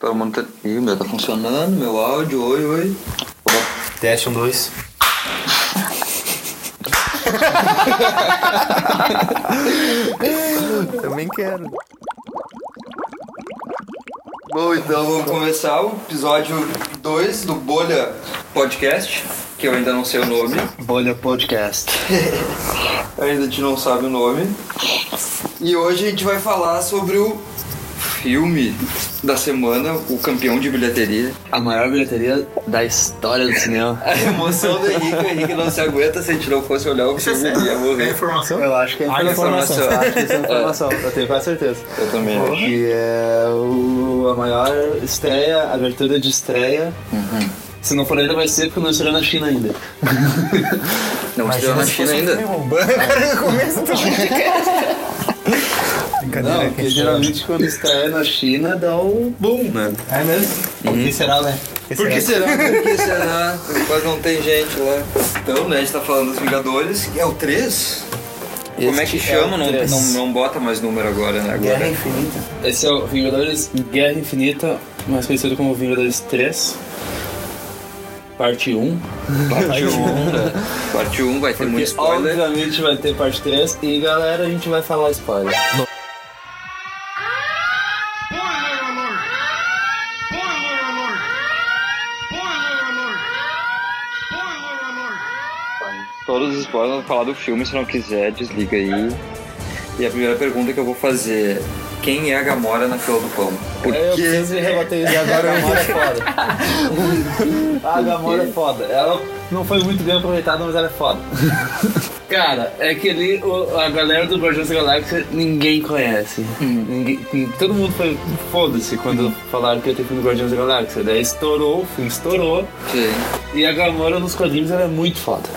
Pelo menos. tá- Ih, meu tá funcionando, meu áudio, oi, oi. Teste um, dois. Também quero. Bom, então vamos começar o episódio 2 do Bolha Podcast, que eu ainda não sei o nome. Bolha Podcast. Ainda a gente não sabe o nome. E hoje a gente vai falar sobre o filme da semana, o campeão de bilheteria. A maior bilheteria da história do cinema. A emoção do Henrique, o Henrique não se aguenta se a gente não fosse olhar o filme, ele ia morrer. informação? Eu acho que é informação. informação. Eu acho que isso é informação. Eu tenho quase certeza. Eu também acho. Que é o, a maior estreia, abertura de estreia. Se não for ainda, vai ser porque não estreou na China ainda. Não estreou na China ainda. Não, porque geralmente quando estreia na China dá o boom, né? É mesmo? Por que será, né? Por que será? Por que será? Quase não tem gente lá. Então, né, a gente tá falando dos Vingadores, que é o 3. Como é que é chama? não, três. não, não bota mais número agora, né? Agora. Guerra Infinita. Esse é o Vingadores Guerra Infinita, mais conhecido como Vingadores 3. Parte 1. Parte 1. Parte 1 vai ter muito Porque spoiler. obviamente vai ter parte 3 e galera, a gente vai falar spoiler. Spoiler alert! Spoiler alert! Spoiler alert! Spoiler alert! Todos os spoilers vão falar do filme, se não quiser, desliga aí. E a primeira pergunta que eu vou fazer é: quem é a Gamora na fila do pão? Por É, eu quê? preciso rebater isso. E agora a Gamora é foda. a Gamora é foda. Ela não foi muito bem aproveitada, mas ela é foda. Cara, é que ali o- a galera do Guardiões da Galáxia ninguém conhece. Ninguém, todo mundo foi foda-se quando falaram que ia ter filme do Guardiões da Galáxia. Daí estourou, o filme estourou. Sim. E a Gamora nos quadrinhos ela é muito foda.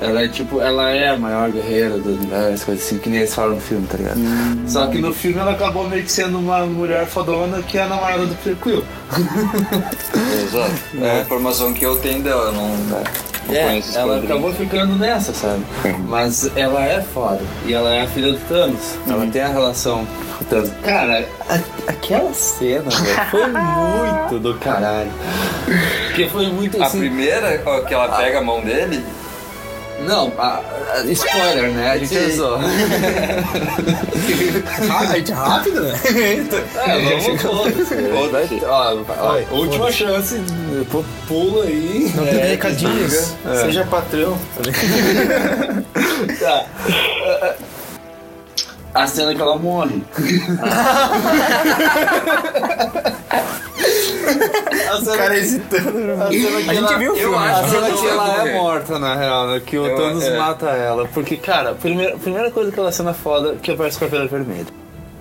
Ela é tipo, ela é a maior guerreira do universo, coisa assim, que nem eles falam no filme, tá ligado? Só que no filme ela acabou meio que sendo uma mulher fodona que é a namorada do Peter Quill. Exato. É a informação que eu tenho dela, não, É, conheço esse ela acabou ficando nessa, sabe? Mas ela é foda. E ela é a filha do Thanos. Ela tem a relação com o Thanos. Cara, a- aquela cena, velho, foi muito do caralho. Porque foi muito A assim. primeira, ó, que ela pega a mão dele, Não, a- a- spoiler, né? A gente Sim. usou. Ah, gente, rápido, né? É, vamos todos. Foda-se. Ó, ó, última chance, pu- pula aí. Não tem recadinhos. desliga. É. Seja patrão. Tá. A cena que ela morre. A cena, cara hesitando. a que A gente ela, viu o eu filme. acho A né? cena que ela é morta, na real, né? Que o Eu- Thanos é. mata ela. Porque, cara, primeira, primeira coisa que ela cena foda que aparece com a cabelo vermelho.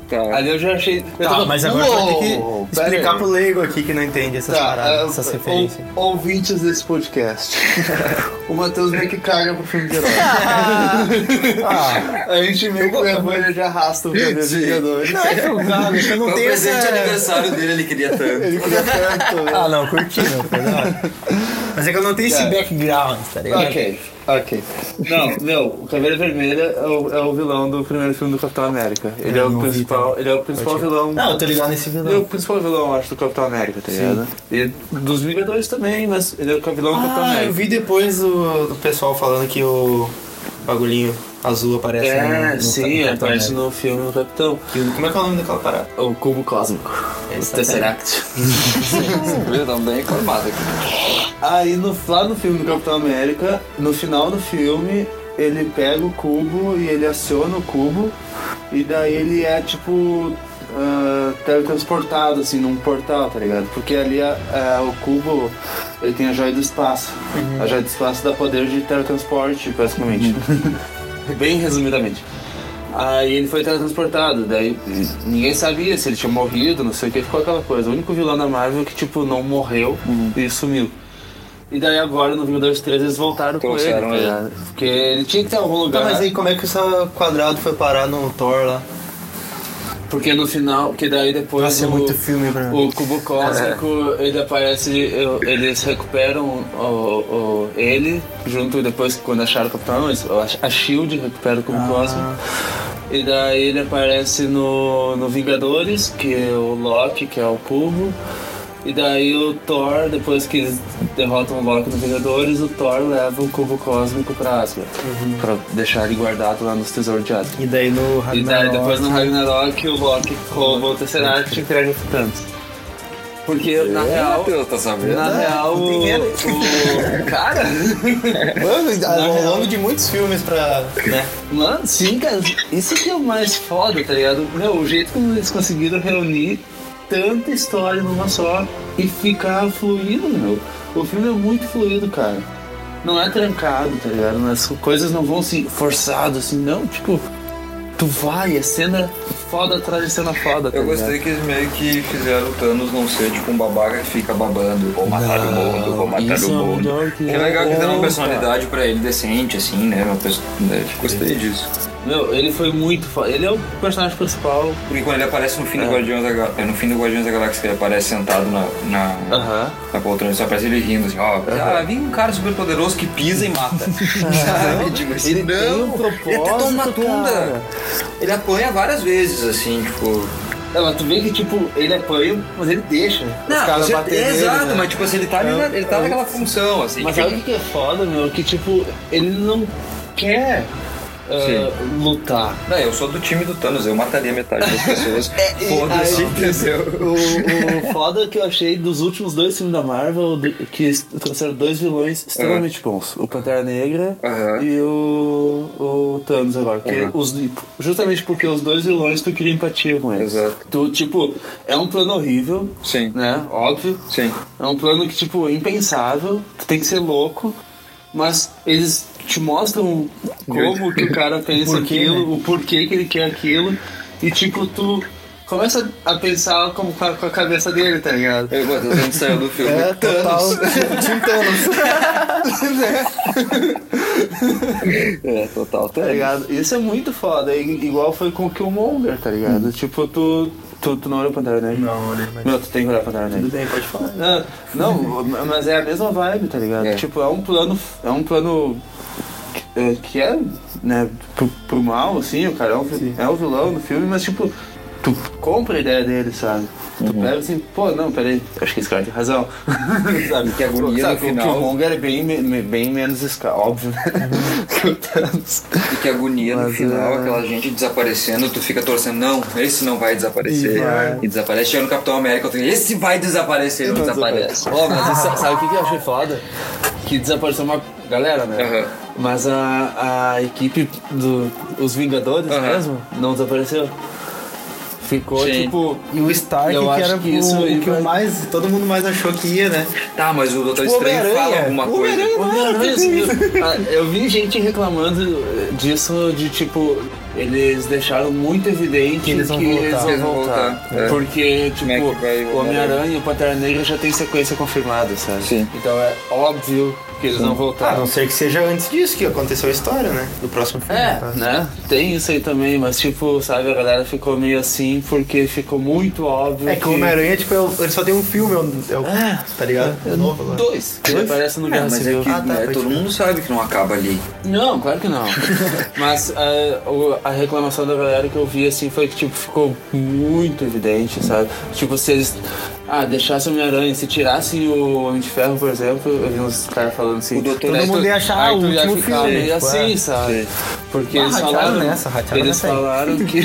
Tá. Ali eu já achei. eu Tá, tava- mas agora vai ter que explicar aí. pro leigo aqui que não entende essas paradas, é, essas ou- referências. ouvintes desse podcast. o Matheus meio que caga pro filme de herói. Ah, A gente meio que levou ele de arrasta o cabelo de Vingadores. não é jogado, eu não tenho essa... presente aniversário dele, ele queria tanto. Ele queria tanto. né? Ah, não, curti, não, foi da hora. Mas é que eu não tenho esse background, tá ligado? Ok, ok. Não, meu, o Caveira Vermelha é o, é o vilão do primeiro filme do Capitão América. Ele é o não vi principal, ele é o principal vilão. Não, eu tô ligado nesse Ele é o vilão. principal vilão, acho, do Capitão América, tá ligado? E dos Vingadores também, mas ele é o vilão do Capitão Ah, América. eu vi depois o, do pessoal falando que o bagulhinho azul aparece no, É, no sim, Capitão aparece no filme do Capitão. E o- Como é que é o nome daquela parada? O cubo cósmico. O Esse Tesseract. Tá bem informado aqui. Aí no, lá no filme do Capitão América, no final do filme, ele pega o cubo e ele aciona o cubo. E daí ele é tipo. Ah, teletransportado assim num portal, tá ligado? Porque ali a- a- o cubo ele tem a joia do espaço. A joia do espaço dá poder de teletransporte, basicamente. Bem resumidamente. Aí ele foi teletransportado, daí ninguém sabia se ele tinha morrido, não sei o que, ficou aquela coisa. O único vilão da Marvel que, tipo, não morreu e sumiu. E daí agora no Vingadores 3 eles voltaram com ele, tá ele. Porque ele tinha que ter algum lugar. Tá, mas aí como é que esse quadrado foi parar no Thor lá? Porque no final, que daí depois. Nossa, é o- muito filme pra mim. O cubo cósmico, ele aparece, eles recuperam o, o- ele, junto depois, quando acharam o Capitão, a Shield recupera o cubo cósmico. E daí ele aparece no, no Vingadores, que é o Loki, que é o Cubo. E daí o Thor, depois que eles derrotam o Loki no Vingadores, o Thor leva o cubo cósmico pra Asgard. Pra deixar ele guardado lá nos tesouros de Asgard. E daí no E daí Ragnarok... depois no Ragnarok o Loki rouba o Tesseract e entrega pro Thanos. Porque na real. Matheus, tá sabendo? Na real, o, o- Cara, Mano, ao real- longo de muitos filmes pra... Né? mano, sim, cara, isso que é o mais foda, tá ligado? Meu, o jeito como eles conseguiram reunir tanta história numa só e ficar fluido, meu. O filme é muito fluido, cara. Não é trancado, tá ligado? As coisas não vão assim, forçado, assim, não, tipo, tu vai, é cena foda atrás de cena foda, tá Eu ligado? gostei que eles meio que fizeram o Thanos não ser tipo um babaca que fica babando, vou matar o mundo, vou matar isso o é mundo. melhor que- Que é legal que deram uma personalidade pra ele decente, assim, né? Uma pessoa, né? Gostei disso. Meu, ele foi muito foda. Ele é o personagem principal. Porque quando ele aparece no fim do É. Guardiões da Galáxia, no fim do Guardiões da Galáxia, que ele aparece sentado na, na, Aham. na poltrona, só aparece ele rindo assim, ó, ah, vem um cara super poderoso que pisa e mata. Sabe? Tipo assim, Ele tem um ele até toma propósito, tunda. cara. Ele apanha várias vezes, assim, tipo. É, mas tu vê que, tipo, ele apanha, mas ele deixa. os Não, caras você- baterem nele, exato, né? mas tipo assim, ele tá, na- ele tá É. naquela função, assim. Mas tipo, sabe o que é foda, meu? Que, tipo, ele não quer ah, lutar. Não, eu sou do time do Thanos, eu mataria metade das pessoas. e Foda-se, entendeu? O, o foda que eu achei dos últimos dois filmes da Marvel, que trouxeram dois vilões extremamente bons. O Pantera Negra Aham. e o, o Thanos agora. Aham. os, justamente porque os dois vilões tu cria empatia com eles. Exato. Tu, tipo, é um plano horrível, Sim. né? Óbvio. Sim. É um plano que, tipo, é impensável, tu tem que ser louco, mas eles te mostram como que o cara pensa Porquê, aquilo, o porquê que ele quer aquilo, e tipo, tu começa a pensar como com a, com a cabeça dele, tá ligado? Eu, Matheus, a gente saiu do filme. É, total. Tim Thanos. É, total, Tá ligado? Isso é muito foda, igual foi com o Killmonger, tá ligado? Tipo, tu, tu, tu não olhou Pantera Negra? Não, olha, mas... Não, tu tem que olhar Pantera Negra. Tudo bem, pode falar. Não, não, mas é a mesma vibe, tá ligado? É. Tipo, é um plano. É um plano. é, que é, né, pro, pro mal, assim, o cara é um, é um vilão no filme, mas tipo, tu compra a ideia dele, sabe? Tu Uhum. pega assim, pô, não, peraí, acho que esse cara tem razão. sabe? Que agonia sabe, no final. O Killmonger é bem, bem menos esca óbvio, né? que o Thanos. E que agonia no Mas, final, é. aquela gente desaparecendo, tu fica torcendo, não, esse não vai desaparecer. E vai. E desaparece. Chega no Capitão América, tu esse vai desaparecer, não desaparece. Ó, mas isso- sabe o que que eu achei foda? Que desapareceu uma galera, né? Aham. Mas a, a equipe dos Vingadores Aham. mesmo não desapareceu. Ficou Sim. tipo. E o Stark, Eu que acho era que o, isso o que vai- o mais, todo mundo mais achou que ia, né? Tá, mas o Doutor Tipo, Estranho fala alguma coisa. Homem-Aranha sumiu. Ah, Eu vi gente reclamando disso de tipo. Eles deixaram muito evidente Que eles vão que voltar. eles vão Eles vão voltar. voltar, é. Porque, tipo, é que vai o o Homem-Aranha e o Pantera Negra já tem sequência confirmada, sabe? Sim. Então é óbvio que eles vão A voltar. não ser que seja antes disso que aconteceu a história, né? Do próximo filme. É, né? Tem isso aí também, mas tipo, sabe, a galera ficou meio assim porque ficou muito óbvio. É que o Homem-Aranha, tipo, é ele só tem um filme, é o, é É. tá ligado? É novo agora. Dois, que Dois? aparece no Ah, Guerra mas é Civil. que Ah, tá, né, todo ser. mundo sabe que não acaba ali. Não, claro que não. Mas é, a reclamação da galera que eu vi assim foi que tipo, ficou muito evidente, sabe? Tipo, se eles. Ah, deixassem o Homem-Aranha, se tirassem o Homem de Ferro, por exemplo, eu vi uns caras falando assim. O Doutor- Todo mundo ia achar o último ficar filme, meio assim, é. sabe? Sim. Porque Ah, eles falaram. nessa, ratearam eles nessa aí. falaram que.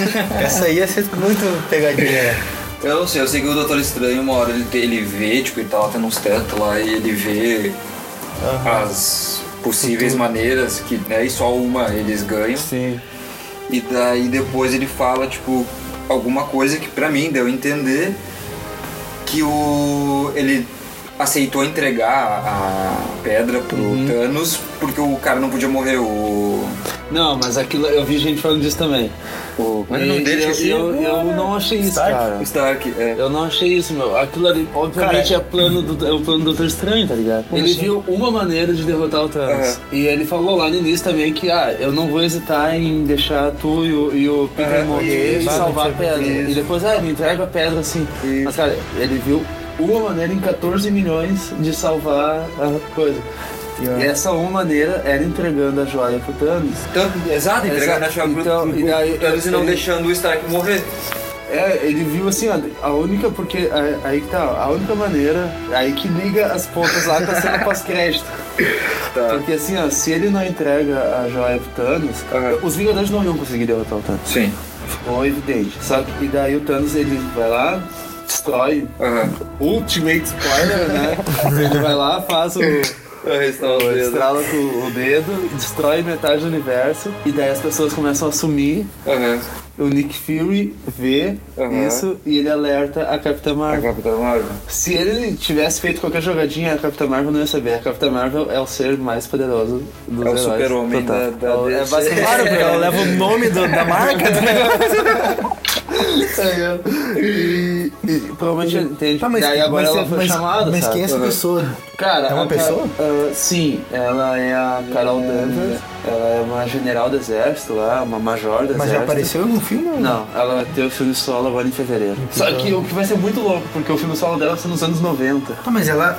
Essa aí ia ser muito pegadinha. né? Eu não sei, eu sei que o Doutor Estranho, uma hora ele, ele vê, tipo, ele tá lá tendo uns tetos lá e ele vê as possíveis maneiras que, né, e só uma eles ganham. Sim. E daí depois ele fala, tipo, alguma coisa que pra mim deu a entender que o. ele aceitou entregar a pedra pro Uhum. Thanos porque o cara não podia morrer, o. Não, mas aquilo eu vi gente falando disso também. o como é o nome E dele? eu, eu, eu não achei isso, Stark? cara. Stark, é. Eu não achei isso, meu. Aquilo ali, obviamente, é, plano do, é o plano do Doutor Estranho, tá ligado? Ele assim? viu uma maneira de derrotar o Thanos. Aham. E ele falou lá no início também que, ah, eu não vou hesitar em deixar tu e o, e o Peter Aham. morrer e Isso. salvar a Isso. pedra. E depois, ah, me entrega a pedra assim. Isso. Mas, cara, ele viu uma maneira em 14 milhões de salvar a coisa. E essa uma maneira era entregando a joia pro Thanos. Então, exato, entregando a Então, pro, e pro Thanos e não ele- deixando o Stark morrer. É, ele viu assim, ó, a única, porque aí que tá, a única maneira, aí que liga as pontas lá com a cena pós-crédito. Tá. Porque assim, ó, se ele não entrega a joia pro Thanos, Aham. os Vingadores não iam conseguir derrotar o Thanos. Sim. Ficou evidente. Só que, e daí o Thanos, ele vai lá, destrói, Aham. ultimate spoiler, né? ele vai lá, faz o... Estrala com o dedo, destrói metade do universo, e daí as pessoas começam a sumir. Aham. O Nick Fury vê Aham. isso e ele alerta a Capitã A Marvel. Capitã Marvel. Se ele tivesse feito qualquer jogadinha, a Capitã Marvel não ia saber. A Capitã Marvel é o ser mais poderoso dos É o heróis. super-homem da- da É o- é basicamente porque ela leva o nome do- da marca. Tá ligado? e, e provavelmente entende. Tá, mas, Daí agora mas, ela foi mas, chamada, mas sabe? quem é essa pessoa? Cara, É uma pessoa? ah, sim, ela é a Carol Danvers. Ela é uma general do exército lá, uma major do Mas já exército. apareceu no filme? ou Não, ela vai ter o filme solo agora em fevereiro. Só que o que vai ser muito louco, porque o filme solo dela vai ser nos anos 90. Tá, mas ela.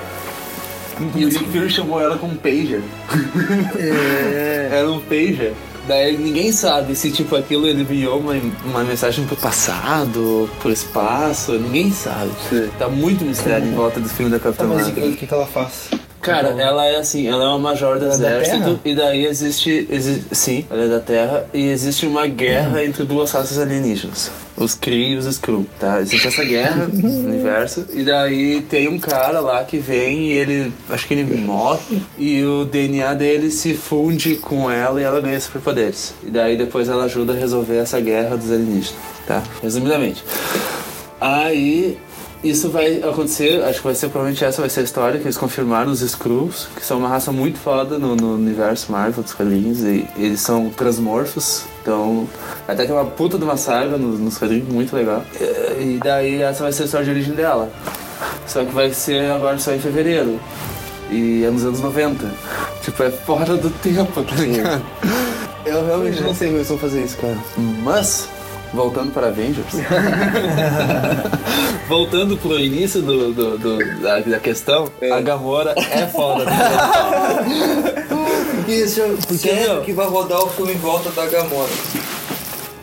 E o Nick Fury chamou ela com um pager. Era um pager. Daí ninguém sabe se tipo aquilo ele enviou uma, uma mensagem pro passado, pro espaço, ninguém sabe. Tá muito mistério em volta do filme da Tá, Capitã mas o Marvel. que, que ela faz? Cara, ela é assim, ela é uma major do é da exército e daí existe, exi- sim, ela é da Terra e existe uma guerra entre duas raças alienígenas, os Kree e os Skrull, tá? Existe essa guerra no universo e daí tem um cara lá que vem e ele, acho que ele morre e o DNA dele se funde com ela e ela ganha superpoderes. E daí depois ela ajuda a resolver essa guerra dos alienígenas, tá? Resumidamente. Aí isso vai acontecer, acho que vai ser provavelmente essa vai ser a história que eles confirmaram os Skrulls, que são uma raça muito foda no, no universo Marvel dos quadrinhos, e eles são transmorfos, então até tem uma puta de uma saga nos, nos quadrinhos muito legal. E, e daí essa vai ser a história de origem dela. Só que vai ser agora só em fevereiro. E é nos anos 90. Tipo, é fora do tempo, tá ligado? Eu realmente não sei como eles vão fazer isso, cara. Mas, voltando para Avengers. voltando pro início do, do- do- da, da questão, a Gamora é foda. Isso, Porque, meu, que vai rodar o filme em volta da Gamora.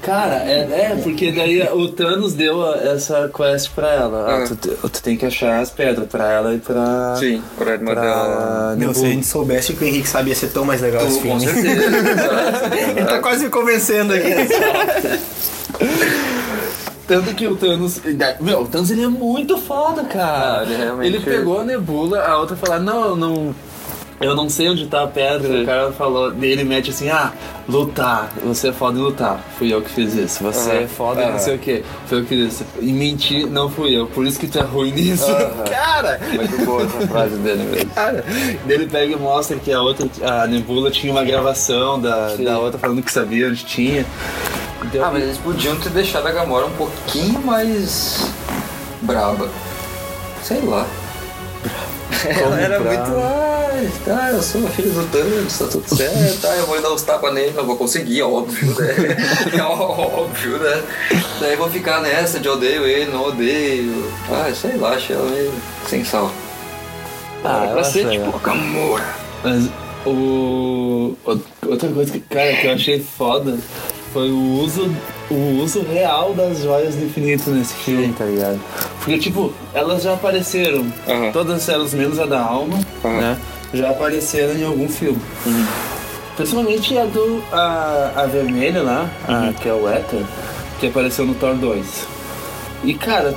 Cara, é, é, porque daí o Thanos deu a- essa quest pra ela. Ah, Ah. tu, tu tem que achar as pedras pra ela e pra. Sim, por arma pra dela. Meu, se a gente soubesse que o Henrique sabia ia ser tão mais legal esse Com filme. certeza. Ele tá quase me convencendo aqui. Tanto que o Thanos. Meu, o Thanos ele é muito foda, cara. Ah, ele realmente- Ele pegou a nebula, a outra falou: Não, eu não. Eu não sei onde tá a pedra. O cara falou, dele mete assim: Ah, lutar. Você é foda em lutar. Fui eu que fiz isso. Você Aham. é foda em não Aham. sei o que. Foi eu que fiz isso. E mentir, não fui eu. Por isso que tu é ruim nisso. Aham. Cara! Muito boa essa frase dele mesmo. Cara, ele pega e mostra que a outra, a Nebula tinha uma gravação da, Sim. da outra falando que sabia onde tinha. Então, Ah, mas eles podiam ter deixado a Gamora um pouquinho mais braba. Sei lá. Ela era braba? muito. Ah, tá, eu sou filho do Thanos, tá tudo certo. Tá, eu vou dar uns tapas nele, não vou conseguir, óbvio, né? É óbvio, né? Daí vou ficar nessa de odeio ele, não odeio. Ah, sei lá, achei ela meio sem sal. Ah, Era eu pra ser legal. tipo Gamora. Mas o- Outra coisa que, cara, que eu achei foda foi o uso, o uso real das joias do infinito nesse filme, tá ligado? Porque, tipo, elas já apareceram, todas elas menos a da alma, né? Já apareceram em algum filme. Principalmente a do. A, a vermelha lá, a, que é o Ether, que apareceu no Thor 2. E cara,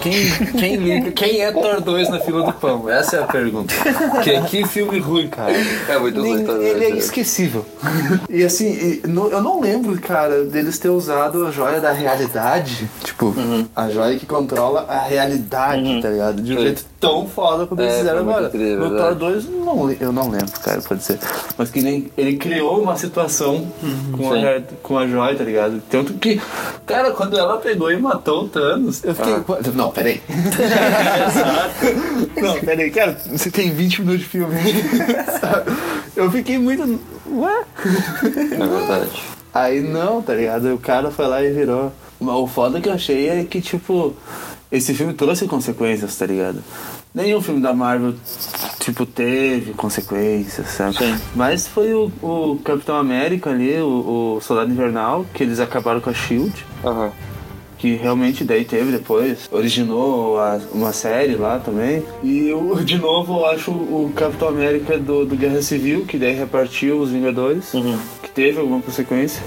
quem, quem liga, quem é Thor 2 na fila do pão? Essa é a pergunta. Que, que filme ruim, cara. É muito ruim, tá ele é esquecível. E assim, eu não lembro, cara, deles ter usado a joia da realidade. Tipo, a joia que controla a realidade, tá ligado? De um Sim. jeito tão foda como eles É, fizeram foi muito agora. incrível, no. Thor 2, não, eu não lembro, cara, pode ser. Mas que nem ele criou uma situação com, a, Sim. com a joia, tá ligado? Tanto que, cara, quando ela pegou e matou o Thanos, eu fiquei. Não, peraí. não, peraí, cara, você tem 20 minutos de filme. eu fiquei muito. Ué? É verdade. Aí não, tá ligado? O cara foi lá e virou. Mas o foda que eu achei é que, tipo, esse filme trouxe consequências, tá ligado? Nenhum filme da Marvel, tipo, teve consequências, sabe? Sim. Mas foi o, o Capitão América ali, o, o Soldado Invernal, que eles acabaram com a SHIELD Aham. Que realmente daí teve depois, originou a- uma série lá também. E o, de novo eu acho o Capitão América do, do Guerra Civil, que daí repartiu os Vingadores, que teve alguma consequência.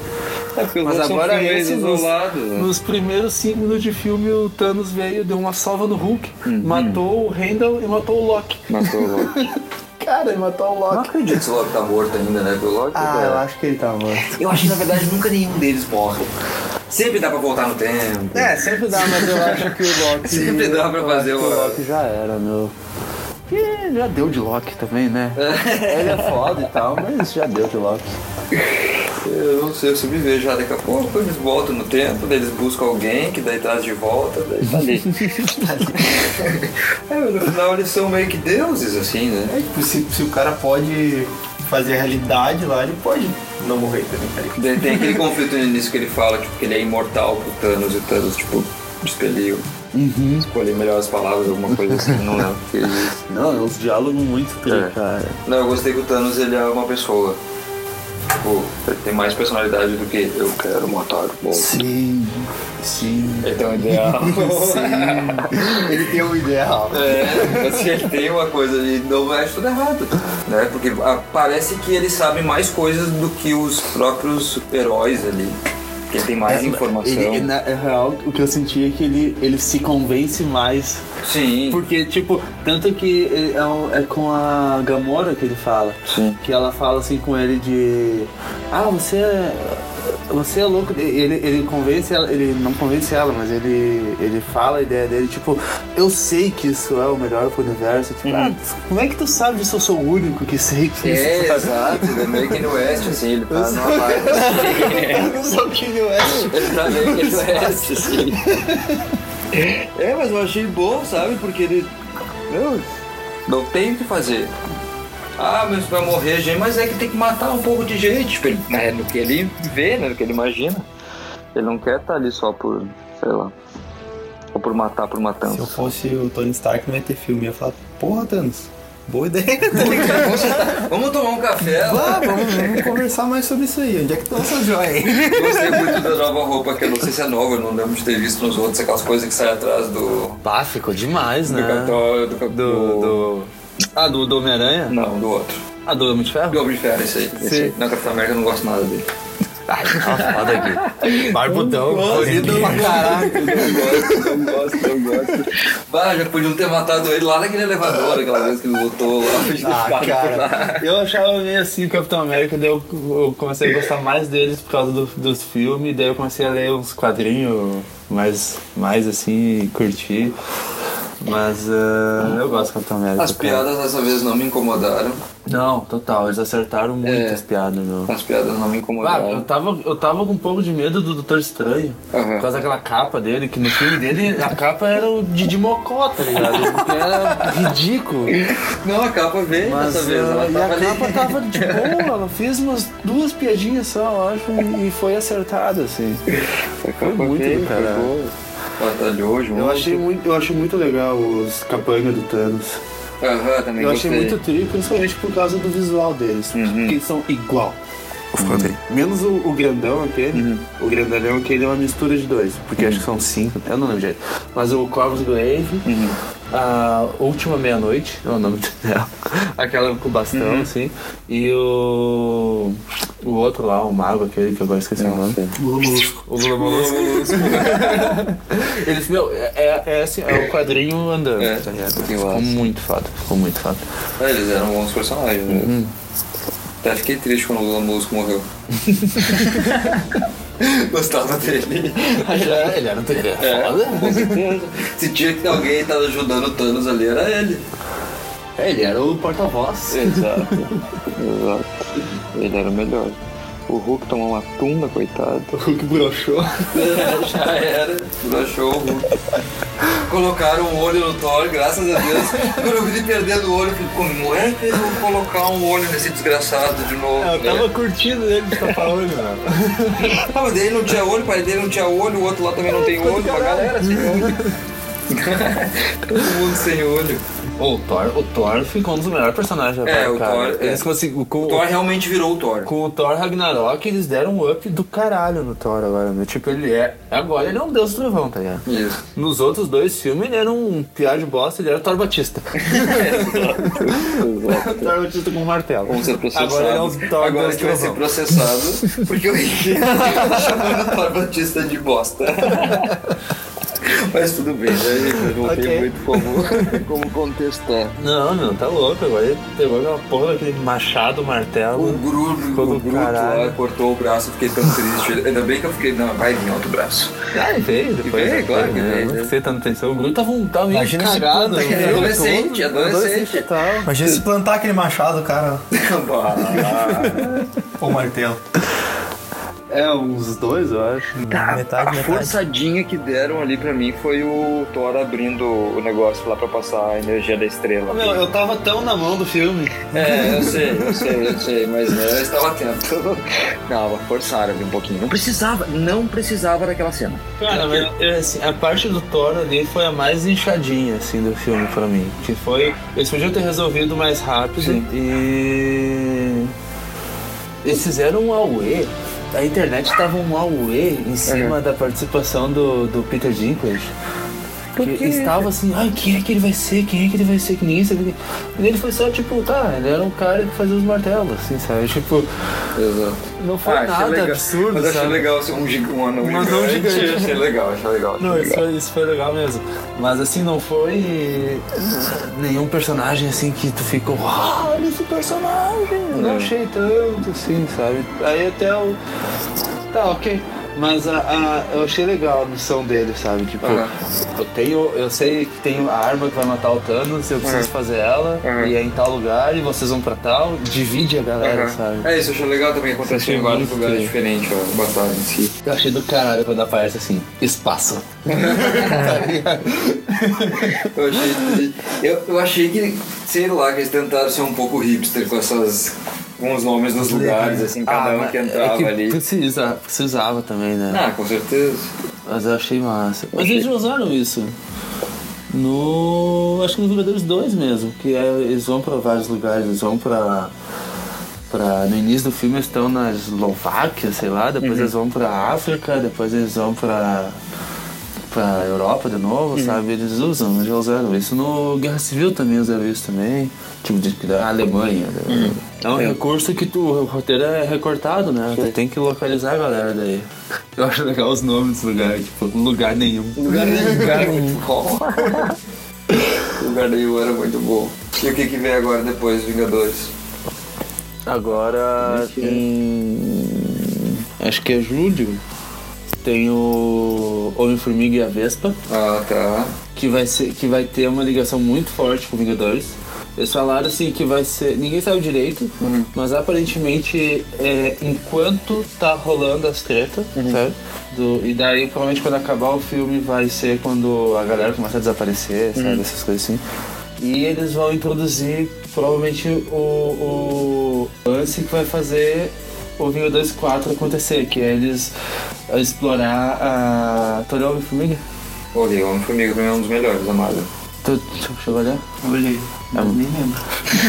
É Mas agora esse, nos, isolados, né? nos primeiros cinco minutos de filme, o Thanos veio, deu uma salva no Hulk, matou o Randall e matou o Loki. Matou o Loki. Cara, ele matou o Não Loki. acredito se o Loki tá morto ainda, né? O Loki Ah, é- eu acho que ele tá morto. Eu acho que na verdade nunca nenhum deles morre. Sempre dá pra voltar no tempo. É, sempre dá, mas eu acho que o Loki. Sempre dá pra fazer uma- O Loki já era, meu. E já deu de Loki também, né? Ele é foda e tal, mas já deu de Loki. Eu não sei, eu sempre vejo já daqui a pouco eles voltam no tempo, daí eles buscam alguém que daí traz de volta, daí tá ali. é, mas no final eles são meio que deuses, assim, né? É, tipo, se, se o cara pode fazer a realidade lá, ele pode não morrer também, tá ligado? Tem aquele conflito no início que ele fala tipo, que ele é imortal pro Thanos e o Thanos, tipo, expeliu. Escolhi melhores palavras, alguma coisa assim, não lembro o que ele disse. Não, uns diálogos muito tri, É. cara. Não, eu gostei que o Thanos ele é uma pessoa. Tipo, ele tem mais personalidade do que eu quero matar o povo. Sim, sim. Ele tem um ideal. Ele tem um ideal. É, assim, ele tem uma coisa e não acho tudo errado. Né? Porque ah, parece que ele sabe mais coisas do que os próprios heróis ali. Que ele tem mais informação. Ele, na é real, o que eu senti é que ele, ele se convence mais. Sim. Porque, tipo, tanto que é, o- é com a Gamora que ele fala. Sim. Que ela fala assim com ele de. Ah, você é. Você é louco. Ele, ele convence ela, ele não convence ela, mas ele, ele fala a ideia dele, tipo, eu sei que isso é o melhor pro universo. Tipo, ah, como é que tu sabe disso? Eu sou o único que sei que isso É, exato, ele é meio que no West, assim, ele tá numa vibe. Eu não sou Kanye West. Ele tá meio que no West, assim. É, mas eu achei bom, sabe? Porque ele. Meu, não tem o que fazer. Ah, mas vai morrer gente, mas é que tem que matar um pouco de gente. Tipo, ele, é no que ele vê, né? No que ele imagina. Ele não quer estar ali só por, sei lá. Ou por matar por Se eu matança. fosse o Tony Stark, não ia ter filme. Eu ia falar, porra, Thanos, boa ideia, tá ligado? Vamos, vamos tomar um café Ah, lá. vamos, vamos conversar mais sobre isso aí. Onde é que estão essas joias aí? Gostei muito da nova roupa, que eu não sei se é nova, eu não lembro de ter visto nos outros, aquelas coisas que saem atrás do. Pá, ficou demais, Do né? Capitão. Do, Do, do... Ah, do, do Homem-Aranha? Não, do outro. Ah, do Homem de Ferro? Do Homem de Ferro, esse aí. Esse aí. Não, Capitão América eu não gosto nada dele. Ai, tá foda aqui. Barbudão, Corrido pra caraca. Não gosto, não gosto. Bah, já podiam ter matado ele lá naquele elevador, aquela vez que ele lutou lá. Ah, cara, eu achava meio assim o Capitão América, daí eu, eu comecei a gostar mais deles por causa do- dos filmes, daí eu comecei a ler uns quadrinhos mais, mais assim, curtir. Mas ah, eu gosto do Capitão América. As piadas dessa vez não me incomodaram. Não, total, eles acertaram muito É. as piadas, meu. As piadas não me Ah, eu incomodaram. tava, eu tava com um pouco de medo do Doutor Estranho. Aham. Por causa daquela capa dele, que no filme dele a capa era o Didi Mocó, tá ligado? Porque era ridículo. Não, a capa veio Mas, dessa vez. Ela e tava a ali. capa tava de boa, ela fez umas duas piadinhas só, eu acho, e foi acertada, assim. A capa muito veio, do caralho. Batalhou junto. Eu achei muito, eu achei muito legal os capanga do Thanos. Aham, também Eu gostei. achei muito tri, principalmente por causa do visual deles, Uhum. porque eles são igual. Menos o, o grandão aquele. Uhum. O grandalhão aquele é uma mistura de dois. Porque acho que são cinco, eu não lembro direito. Mas o Corvus Glaive, Uhum. a Última Meia-Noite, é o nome dela. Aquela com bastão, Uhum. assim. E o. O outro lá, o mago aquele que eu agora esqueci o nome. O Lula Molusco. Eles, meu, é, é, é, assim, é o quadrinho andando, É, tá ligado? Ficou muito foda, ficou muito foda. É, eles eram bons personagens, né? Até fiquei triste quando o Lula Músico morreu. Gostava dele. Ele era um TV É, com certeza. Se tinha que alguém tava ajudando o Thanos ali, era ele. É, ele era o porta-voz. Exato. Exato. Ele era o melhor. O Hulk tomou uma tunda, coitado. O Hulk broxou. Já era. Broxou o Hulk. Colocaram um olho no Thor, graças a Deus. Quando eu vi ele perdendo o olho, como é que eles vão colocar um olho nesse desgraçado de novo? É, Eu tava né? curtindo ele de tapar olho, mano. Ah, mas dele não tinha olho, o pai dele não tinha olho, o outro lá também não tem olho, a galera sem olho. Todo mundo sem olho. O Thor, o Thor ficou um dos melhores personagens. É, o cara. Thor, é. Eles conseguiram- com, O Thor realmente virou o Thor. com o Thor Ragnarok, eles deram um up do caralho no Thor agora, meu. Tipo, ele é. Agora ele é um deus do trovão, tá ligado? Isso. Nos outros dois filmes ele era um piar de bosta, ele era Thor Batista. Thor Batista com um martelo. Vamos ser processados. Agora ele é um Thor Agora que vai ser processado porque o Henrique chamando o Thor Batista de bosta. Mas tudo bem, né? Eu não Ok. tenho muito como, como contestar. Não, não, tá louco. Agora ele pegou aquela porra daquele machado, martelo. O do o caralho. lá cortou o braço, fiquei tão triste. Ainda bem que eu fiquei, não, vai vir outro braço. Ah, veio depois. veio, né? claro que né? veio, Não né? prestei tanta atenção. O Gruto tava, tava meio Imagina cagado. planta, né? adolescente, Todo- adolescente. e tal. Imagina se plantar aquele machado, cara. Ou martelo. É, uns dois, eu acho. Tá, Metade, a metade. forçadinha que deram ali pra mim foi o Thor abrindo o negócio lá pra passar a energia da estrela. Meu, eu tava tão na mão do filme. É, eu sei, eu sei, eu sei, mas né, eu estava atento. Não, forçaram ali um pouquinho. Não precisava, não precisava daquela cena. Cara, mas é, assim, a parte do Thor ali foi a mais inchadinha, assim, do filme pra mim. Que foi. Eles podiam ter resolvido mais rápido Sim. e. Eles fizeram um auê. A internet tava um auê em cima da participação do, do Peter Dinklage. Que estava assim, ai, quem é que ele vai ser? Quem é que ele vai ser? Que ninguém sabia. E ele foi só tipo, tá, ele era um cara que fazia os martelos, assim, sabe? Tipo, Exato. não foi achei nada legal. absurdo, Mas achei sabe? legal ser um, gig- um anão Um anão gigante. gigante. Achei legal, achei legal. Achei Não, isso legal. foi, isso foi legal mesmo. Mas assim, não foi nenhum personagem assim que tu ficou, ah, olha esse personagem. Eu Não É. achei tanto assim, sabe? Aí até o. Tá, ok. Mas a, a- eu achei legal a missão dele, sabe? Tipo, Aham. eu tenho. Eu sei que tenho a arma que vai matar o Thanos, eu preciso Aham. fazer ela, Aham. e é em tal lugar, e vocês vão pra tal, divide a galera, sabe? É isso, eu achei legal também acontecer Achei em vários lugares diferentes a batalha em si. Eu achei do caralho quando aparece assim, espaço. Tá? Eu achei, eu, eu achei que, sei lá, que eles tentaram ser um pouco hipster com essas. Com os nomes dos lugares, assim, cada um mas que entrava é que ali. Precisa, precisava também, né? Ah, com certeza. Mas eu achei massa. Mas eles já usaram isso. No. Acho que no Vingadores 2 mesmo. Que é, eles vão pra vários lugares, eles vão pra. pra no início do filme eles estão na Eslováquia, sei lá, depois eles vão pra África, depois eles vão pra. pra Europa de novo, sabe? Eles usam, já usaram isso. No Guerra Civil também usaram isso também. Tipo, de, da Alemanha. né? É um recurso que tu, o roteiro é recortado, né? Tu tem que localizar a galera daí. Eu acho legal os nomes dos lugares, tipo, lugar nenhum. Lugar nenhum. Lugar muito bom. Lugar nenhum era muito bom. E o que que vem agora depois, Vingadores? Agora em. Acho que é julho. Tem o Homem-Formiga e a Vespa, Ah, tá. que vai, ser, que vai ter uma ligação muito forte com Vingadores. Eles falaram assim que vai ser. Ninguém sabe direito, mas aparentemente é, enquanto tá rolando as tretas, sabe? Do, e daí provavelmente quando acabar o filme vai ser quando a galera começa a desaparecer, sabe? Essas coisas assim. E eles vão introduzir provavelmente o, o lance que vai fazer o Vingadores 4 acontecer, que é eles explorar a. Olhou Homem-Formiga? Olha, Homem-Formiga pra mim é um dos melhores da Marvel. Tu, tu chegou a olhar? Olhei. Eu nem lembro.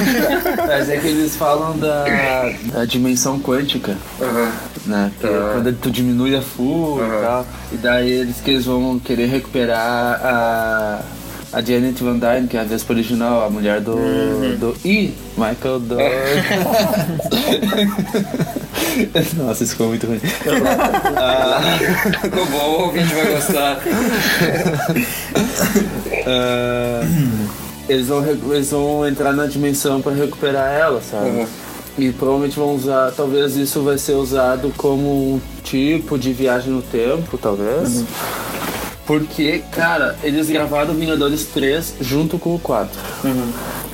Mas é que eles falam da, da dimensão quântica, Aham. né? Que é Tá. quando tu diminui a fuga Aham. e tal. E daí eles que eles vão querer recuperar a. A Janet Van Dyne, que é a Vespa original, a mulher do. do Ih! Michael do. Nossa, isso ficou muito ruim. Ficou bom, o ouvinte vai gostar. Ah, eles, vão, eles vão entrar na dimensão para recuperar ela, sabe? Uhum. E provavelmente vão usar, talvez isso vai ser usado como um tipo de viagem no tempo, talvez. Porque, cara, eles gravaram Vingadores 3 junto com o 4.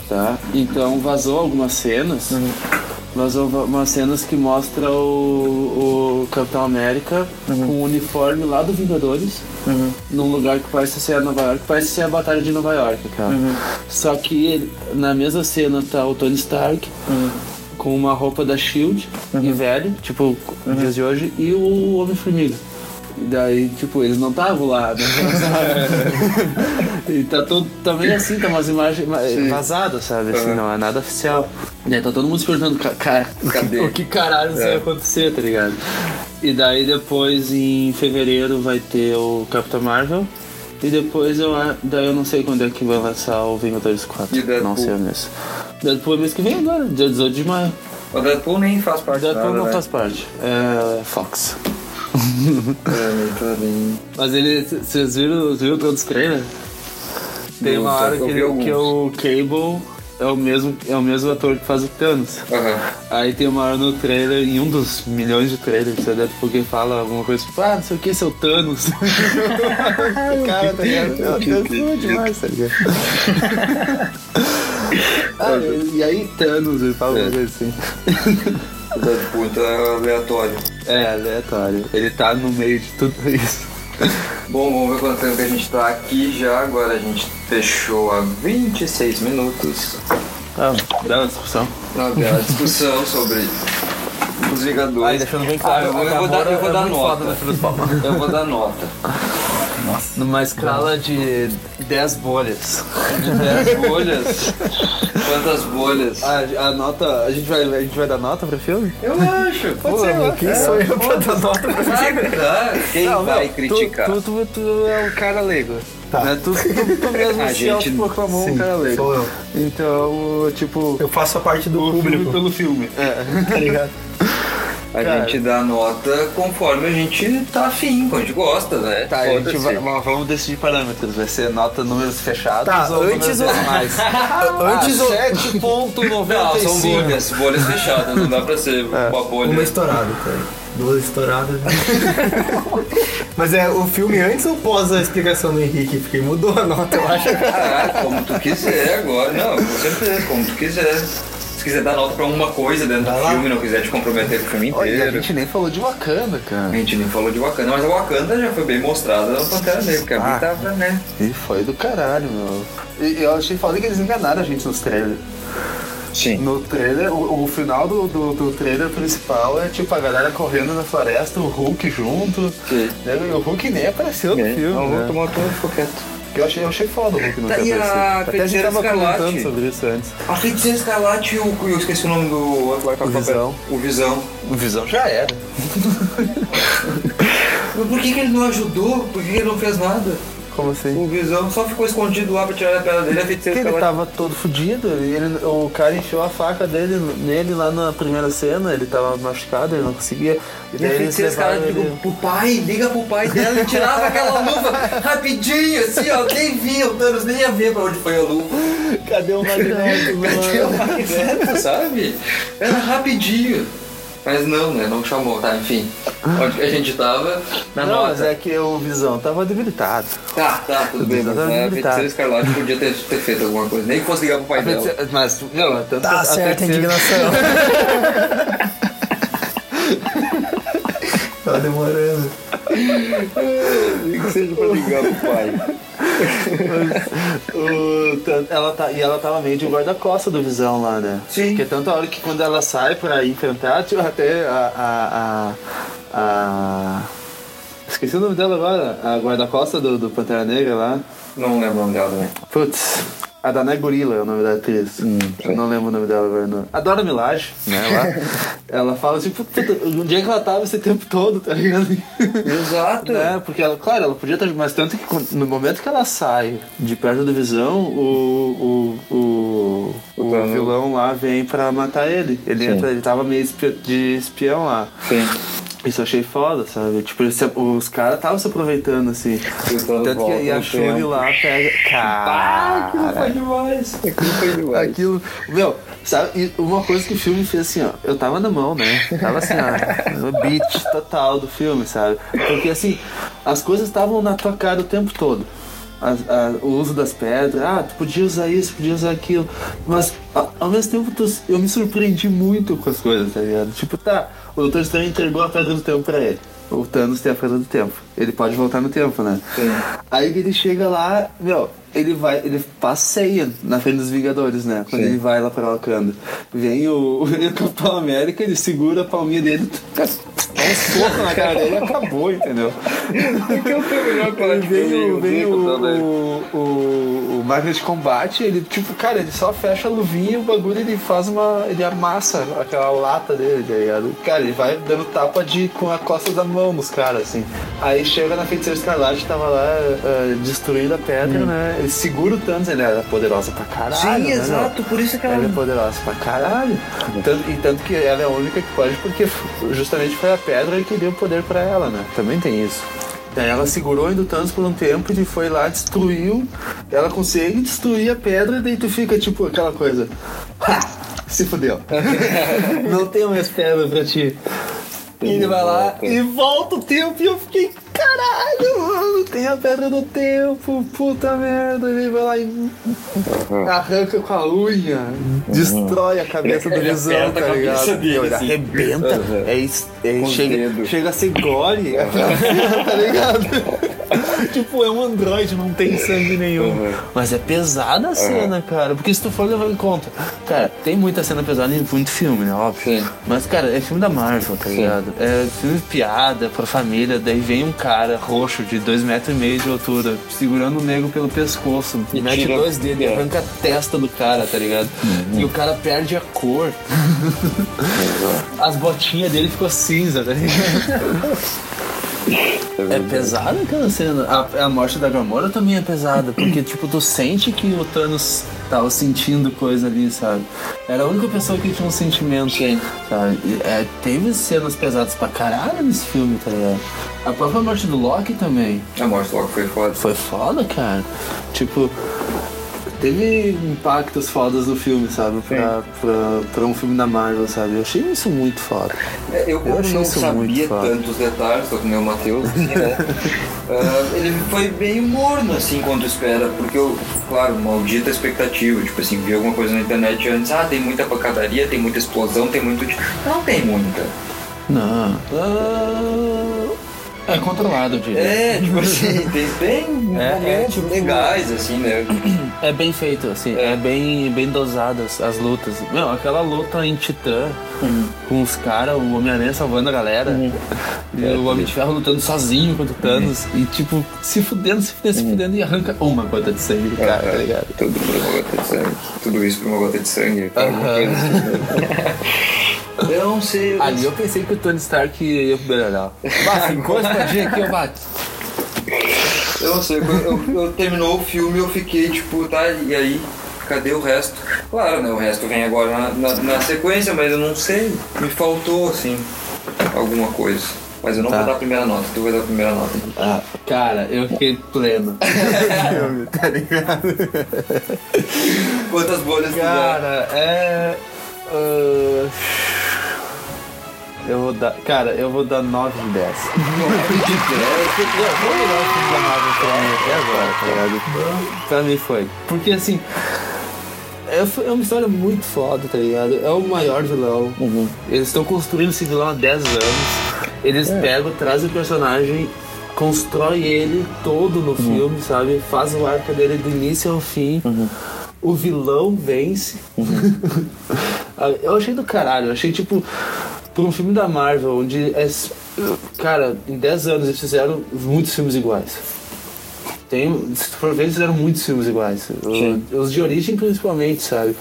Tá? Então vazou algumas cenas. Vazou va- umas cenas que mostra o, o Capitão América com o uniforme lá do Vingadores num lugar que parece ser a Nova York, parece ser a Batalha de Nova York, cara. Só que na mesma cena tá o Tony Stark com uma roupa da Shield e velho, tipo, dias de hoje, e o Homem-Formiga. E daí, tipo, eles não estavam lá, né? E tá todo também assim, tá umas imagens ma- vazadas, sabe? Assim, Aham. não é nada oficial. E aí tá todo mundo se perguntando, ca- cara, Cadê? o que caralho É. vai acontecer, tá ligado? E daí depois em fevereiro vai ter o Capitão Marvel. E depois eu daí eu não sei quando é que vai lançar o Vingadores 4. E Deadpool? Não sei mesmo. Deadpool é mês que vem agora, dia 18 de maio. O Deadpool nem faz parte Deadpool nada, não né? faz parte. É Fox. É, tá bem. Mas ele. Vocês viram, viram todos os trailers? Tem uma hora que, ele- que o Cable é o, mesmo, é o mesmo ator que faz o Thanos. Aham. Aí tem uma hora no trailer, em um dos milhões de trailers você deve porque fala alguma coisa tipo, ah, não sei o que, seu Thanos. Cara, tá ligado? Meu Deus, foi demais, tá ligado? ah, e- aí Thanos, ele fala uma coisa assim. O Deadpool então é aleatório. É, aleatório. Ele tá no meio de tudo isso. Bom, vamos ver quanto tempo que a gente tá aqui já. Agora a gente fechou a 26 minutos. Ah, bela discussão. Uma bela discussão sobre os Vingadores. Aí, deixando bem claro, Ah, eu, eu a vou dar, eu vou é dar nota. Eu vou dar nota. Numa escala de 10 bolhas. De 10 bolhas. Quantas bolhas? A, a nota. A gente, vai, a gente vai dar nota pro filme? Eu acho. Pode ser, Pô, quem sou eu pra dar nota pra Ah, tá. Quem Não, vai meu, criticar? Tu, tu, tu, tu é um cara leigo. Tá. Né? Tu, tu, tu mesmo A se gente- autoproclamou um cara leigo. sou eu. Então, tipo. Eu faço a parte do o filme público, pelo filme. É. tá ligado? A Cara. gente dá nota conforme a gente tá afim, quando a gente gosta, né? Tá, a gente vai, mas vamos decidir parâmetros. Vai ser nota números fechados Tá, ou antes números ou- decimais? Antes ou... 7.95. Não, são bolhas, bolhas fechadas, não dá pra ser uma bolha. Uma estourada, tá? Duas estouradas. Mas é o filme antes ou pós a explicação do Henrique? Porque mudou a nota, eu acho. Ah, como tu quiser agora. Não, com certeza, como tu quiser. Se quiser dar nota pra uma coisa dentro Vai do lá. filme, não quiser te comprometer com o filme Olha, a inteiro. gente nem falou de Wakanda, cara. A gente nem falou de Wakanda, mas a Wakanda já foi bem mostrada no Pantera Negra, porque a Ah. Bri tava, né? E foi do caralho, meu. E eu achei foda que eles enganaram a gente nos trailers. Sim. No trailer, o, o final do, do, do trailer principal é tipo a galera correndo na floresta, o Hulk junto. Sim. né? E o Hulk nem apareceu no filme. Não, né? vou tomar outro ficou quieto. Eu achei, eu achei foda o Hulk não Tá, e a. Até a gente tava Escarlate? comentando sobre isso antes. A Feiticeira Escarlate e o. Eu esqueci o nome do. O Visão. O Visão. O Visão já era. Mas por que, que ele não ajudou? Por que, que ele não fez nada? Como assim? O Visão só ficou escondido lá pra tirar a pedra dele. A Porque ele tava todo fudido, ele, o cara enfiou a faca dele nele lá na primeira cena, ele tava machucado, ele não conseguia. E daí feiticeira levaram Escarlate ele... ligou pro pai, liga pro pai dela e tirava aquela luva rapidinho, assim, ó. Nem via, o Thanos nem ia ver pra onde foi a luva. Cadê o magneto? Cadê o magneto, sabe? Era rapidinho. Mas não, né? Não chamou, tá? Enfim. Onde que a gente tava? Na Não, mas nota. é que o Visão tava debilitado. Tá, tá, tudo bem. Mas Tava a feiticeira Escarlate podia ter, ter feito alguma coisa. Nem fosse ligar pro pai dela. Mas, não, tanto Tá a certa a feiticeira- indignação. tá demorando. Nem que seja pra ligar pro pai. O- ela tá, e ela tava meio de guarda-costa do Visão lá, né? Sim. Porque tanto a hora que quando ela sai pra enfrentar, tipo, até a, a, a, a- Esqueci o nome dela agora, a guarda-costa do, do Pantera Negra lá. Não lembro o nome dela também. Putz, a Dané Gorila é o nome da atriz. Eu não lembro o nome dela agora. Não. A Dora Milaje, né? Lá, ela fala tipo, puta, onde é que ela tava esse tempo todo, tá ligado? Exato. né? Porque ela, claro, ela podia estar. Mas tanto que no momento que ela sai de perto do visão, o, o, o, o Thanos. vilão lá vem pra matar ele. Ele, Sim. entra, ele tava meio de espião lá. Sim. Isso eu achei foda, sabe? Tipo, os caras estavam se aproveitando assim. E o Thanos Tanto que a Shuri lá pega. Ah, aquilo Cara, foi demais. Aquilo foi demais. Aquilo. Meu, sabe, e uma coisa que o filme fez assim, ó. Eu tava na mão, né? Tava assim, ó. No beat total do filme, sabe? Porque assim, as coisas estavam na tua cara o tempo todo. As- a- o uso das pedras, ah, tu podia usar isso, podia usar aquilo. Mas a- ao mesmo tempo tu- eu me surpreendi muito com as coisas, tá ligado? Tipo, tá, o Doutor Estranho entregou a pedra do tempo pra ele. O Thanos tem a pedra do tempo. Ele pode voltar no tempo, né? Sim. Aí que ele chega lá, meu, ele vai, ele passeia na frente dos Vingadores, né? Quando Sim. ele vai lá pra Wakanda. Vem o, vem o Capitão América, ele segura a palminha dele, dá um soco na cara dele e acabou, entendeu? Aí vem o, vem o, o, o, o máquina de combate, ele, tipo, cara, ele só fecha a luvinha e o bagulho ele faz uma. ele amassa aquela lata dele, tá ligado? Cara, ele vai dando tapa de, com a costa da mão nos caras, assim. Aí chega na feiticeira escarlate, tava lá eh, destruindo a pedra, né? Ele segura o Thanos, ele era poderosa pra caralho. Sim, né, exato, por isso que Ela é ela. poderosa pra caralho. Tanto, e tanto que ela é a única que pode, porque justamente foi a pedra que deu poder pra ela, né? Também tem isso. Daí ela segurou ainda o Thanos por um tempo, ele foi lá, destruiu. Ela consegue destruir a pedra, e daí tu fica tipo aquela coisa. Ha! Se fudeu. Não tenho mais pedra pra ti. E ele vai lá e volta o tempo e eu fiquei, caralho, mano, tem a pedra do tempo, puta merda. Ele vai lá e arranca com a unha, destrói a cabeça do aperta tá ligado? dele, Ele assim. arrebenta, Uhum. é, é, chega, chega a ser gore, tá ligado? tipo, é um androide, não tem sangue nenhum. Uhum. Mas é pesada a cena, cara, porque se tu for levar em conta, cara, tem muita cena pesada em muito filme, né? Óbvio. Sim. Mas, cara, é filme da Marvel, tá ligado? É filme de piada pra família, daí vem um cara roxo de dois metros e meio de altura, segurando o nego pelo pescoço, E mete tira- dois dedos e é. arranca a testa do cara, tá ligado? E o cara perde a cor. As botinhas dele ficou cinza, tá ligado? É pesada aquela cena. A, a morte da Gamora também é pesada, porque, tipo, tu sente que o Thanos tava sentindo coisa ali, sabe? Era a única pessoa que tinha um sentimento, sabe? E, é, teve cenas pesadas pra caralho nesse filme, tá ligado? A própria morte do Loki também. A morte logo foi foda. Foi foda, cara. Tipo, teve impactos fodas no filme, sabe? Pra, pra, pra um filme da Marvel, sabe? Eu achei isso muito foda. É, eu achei não isso muito sabia foda. tantos detalhes, tô com o meu Matheus, assim, né? Ah, ele foi meio morno, assim, quando espera, porque eu, claro, maldita expectativa, tipo assim, vi alguma coisa na internet antes, ah, tem muita pancadaria, tem muita explosão, tem muito... Não tem muita. Não. É controlado, eu diria. É, tipo assim, tem, tem É, momentos é, tipo- legais, assim, né? É bem feito, assim, é, bem, bem dosadas as lutas. Meu, aquela luta em Titã, com os caras, o Homem-Aranha salvando a galera, e o Homem de Ferro lutando sozinho contra o Thanos, e tipo, se fudendo, se fudendo, se fudendo, e arranca uma gota de sangue do cara, tá ligado? Tudo por uma gota de sangue. Tudo isso por uma gota de sangue. Aham. Eu não sei. eu Ali eu pensei que o Tony Stark ia melhorar. Bah, ficou a espadinha aqui, eu bato. Eu não sei, quando eu, eu terminou o filme eu fiquei tipo, tá, e aí? Cadê o resto? Claro, né? O resto vem agora na, na, na sequência, mas eu não sei. Me faltou, assim, alguma coisa. Mas eu não Tá. vou dar a primeira nota, tu vai dar a primeira nota. Ah, cara, eu fiquei pleno. tá ligado? Quantas bolhas? Cara, é. ah, eu vou dar. Cara, eu vou dar 9 de 10. Foi o melhor filme da Marvel pra mim até agora, tá ligado? Pra mim foi. Porque assim. É é uma história muito foda, tá ligado? É o maior vilão. Eles estão construindo esse vilão há 10 anos. Eles pegam, trazem o personagem, constrói ele todo no filme, sabe? Faz o arco dele do início ao fim. O vilão vence. eu achei do caralho. Eu achei tipo. Por um filme da Marvel, onde. É, cara, em 10 anos eles fizeram muitos filmes iguais. Tem, se tu for ver, eles fizeram muitos filmes iguais. Sim. Os de origem, principalmente, sabe?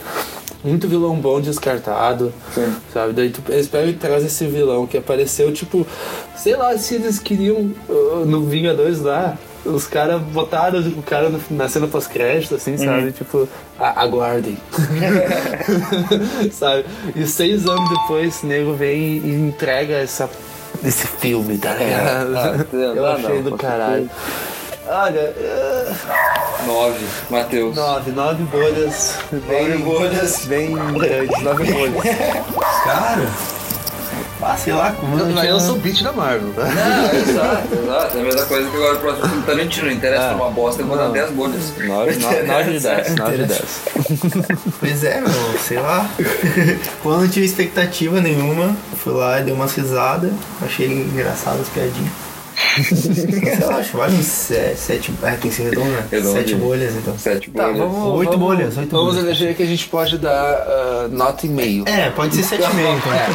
Muito vilão bom descartado, Sim. sabe? Daí tu, eles pegam e trazem esse vilão que apareceu, tipo, sei lá se eles queriam uh, no Vingadores lá. Os caras botaram o cara na cena pós-crédito, assim, sabe? Tipo, "A- aguardem. sabe? E seis anos depois, esse nego vem e entrega essa, esse filme, tá ligado? ah, Eu ah, achei não, do caralho. Olha, eh, Nove, Matheus. nove, nove bolhas. Bem, Nove bolhas. Bem grandes, nove bolhas. Cara, ah, sei lá, como Eu, não eu, tinha- sou beat da Marvel, tá? Não, exato, exato. É a mesma coisa que agora o próximo filme Tarantino. Não interessa Ah, é uma bosta, eu vou dar não. 10 bolhas. 9, de 10, 9 de 10. Pois é, meu, sei lá. Quando eu não tive expectativa nenhuma, fui lá e dei umas risadas, achei engraçado as piadinhas. Eu acho, vale uns se- sete. Ah, tem que ser redondo, né? Redondo. Sete bolhas, então. Sete Tá, bolhas. vamos. Oito vamos, bolhas, oito Vamos bolhas. eleger que a gente pode dar ah, nota e meio. É, pode ser sete e meio, então. É,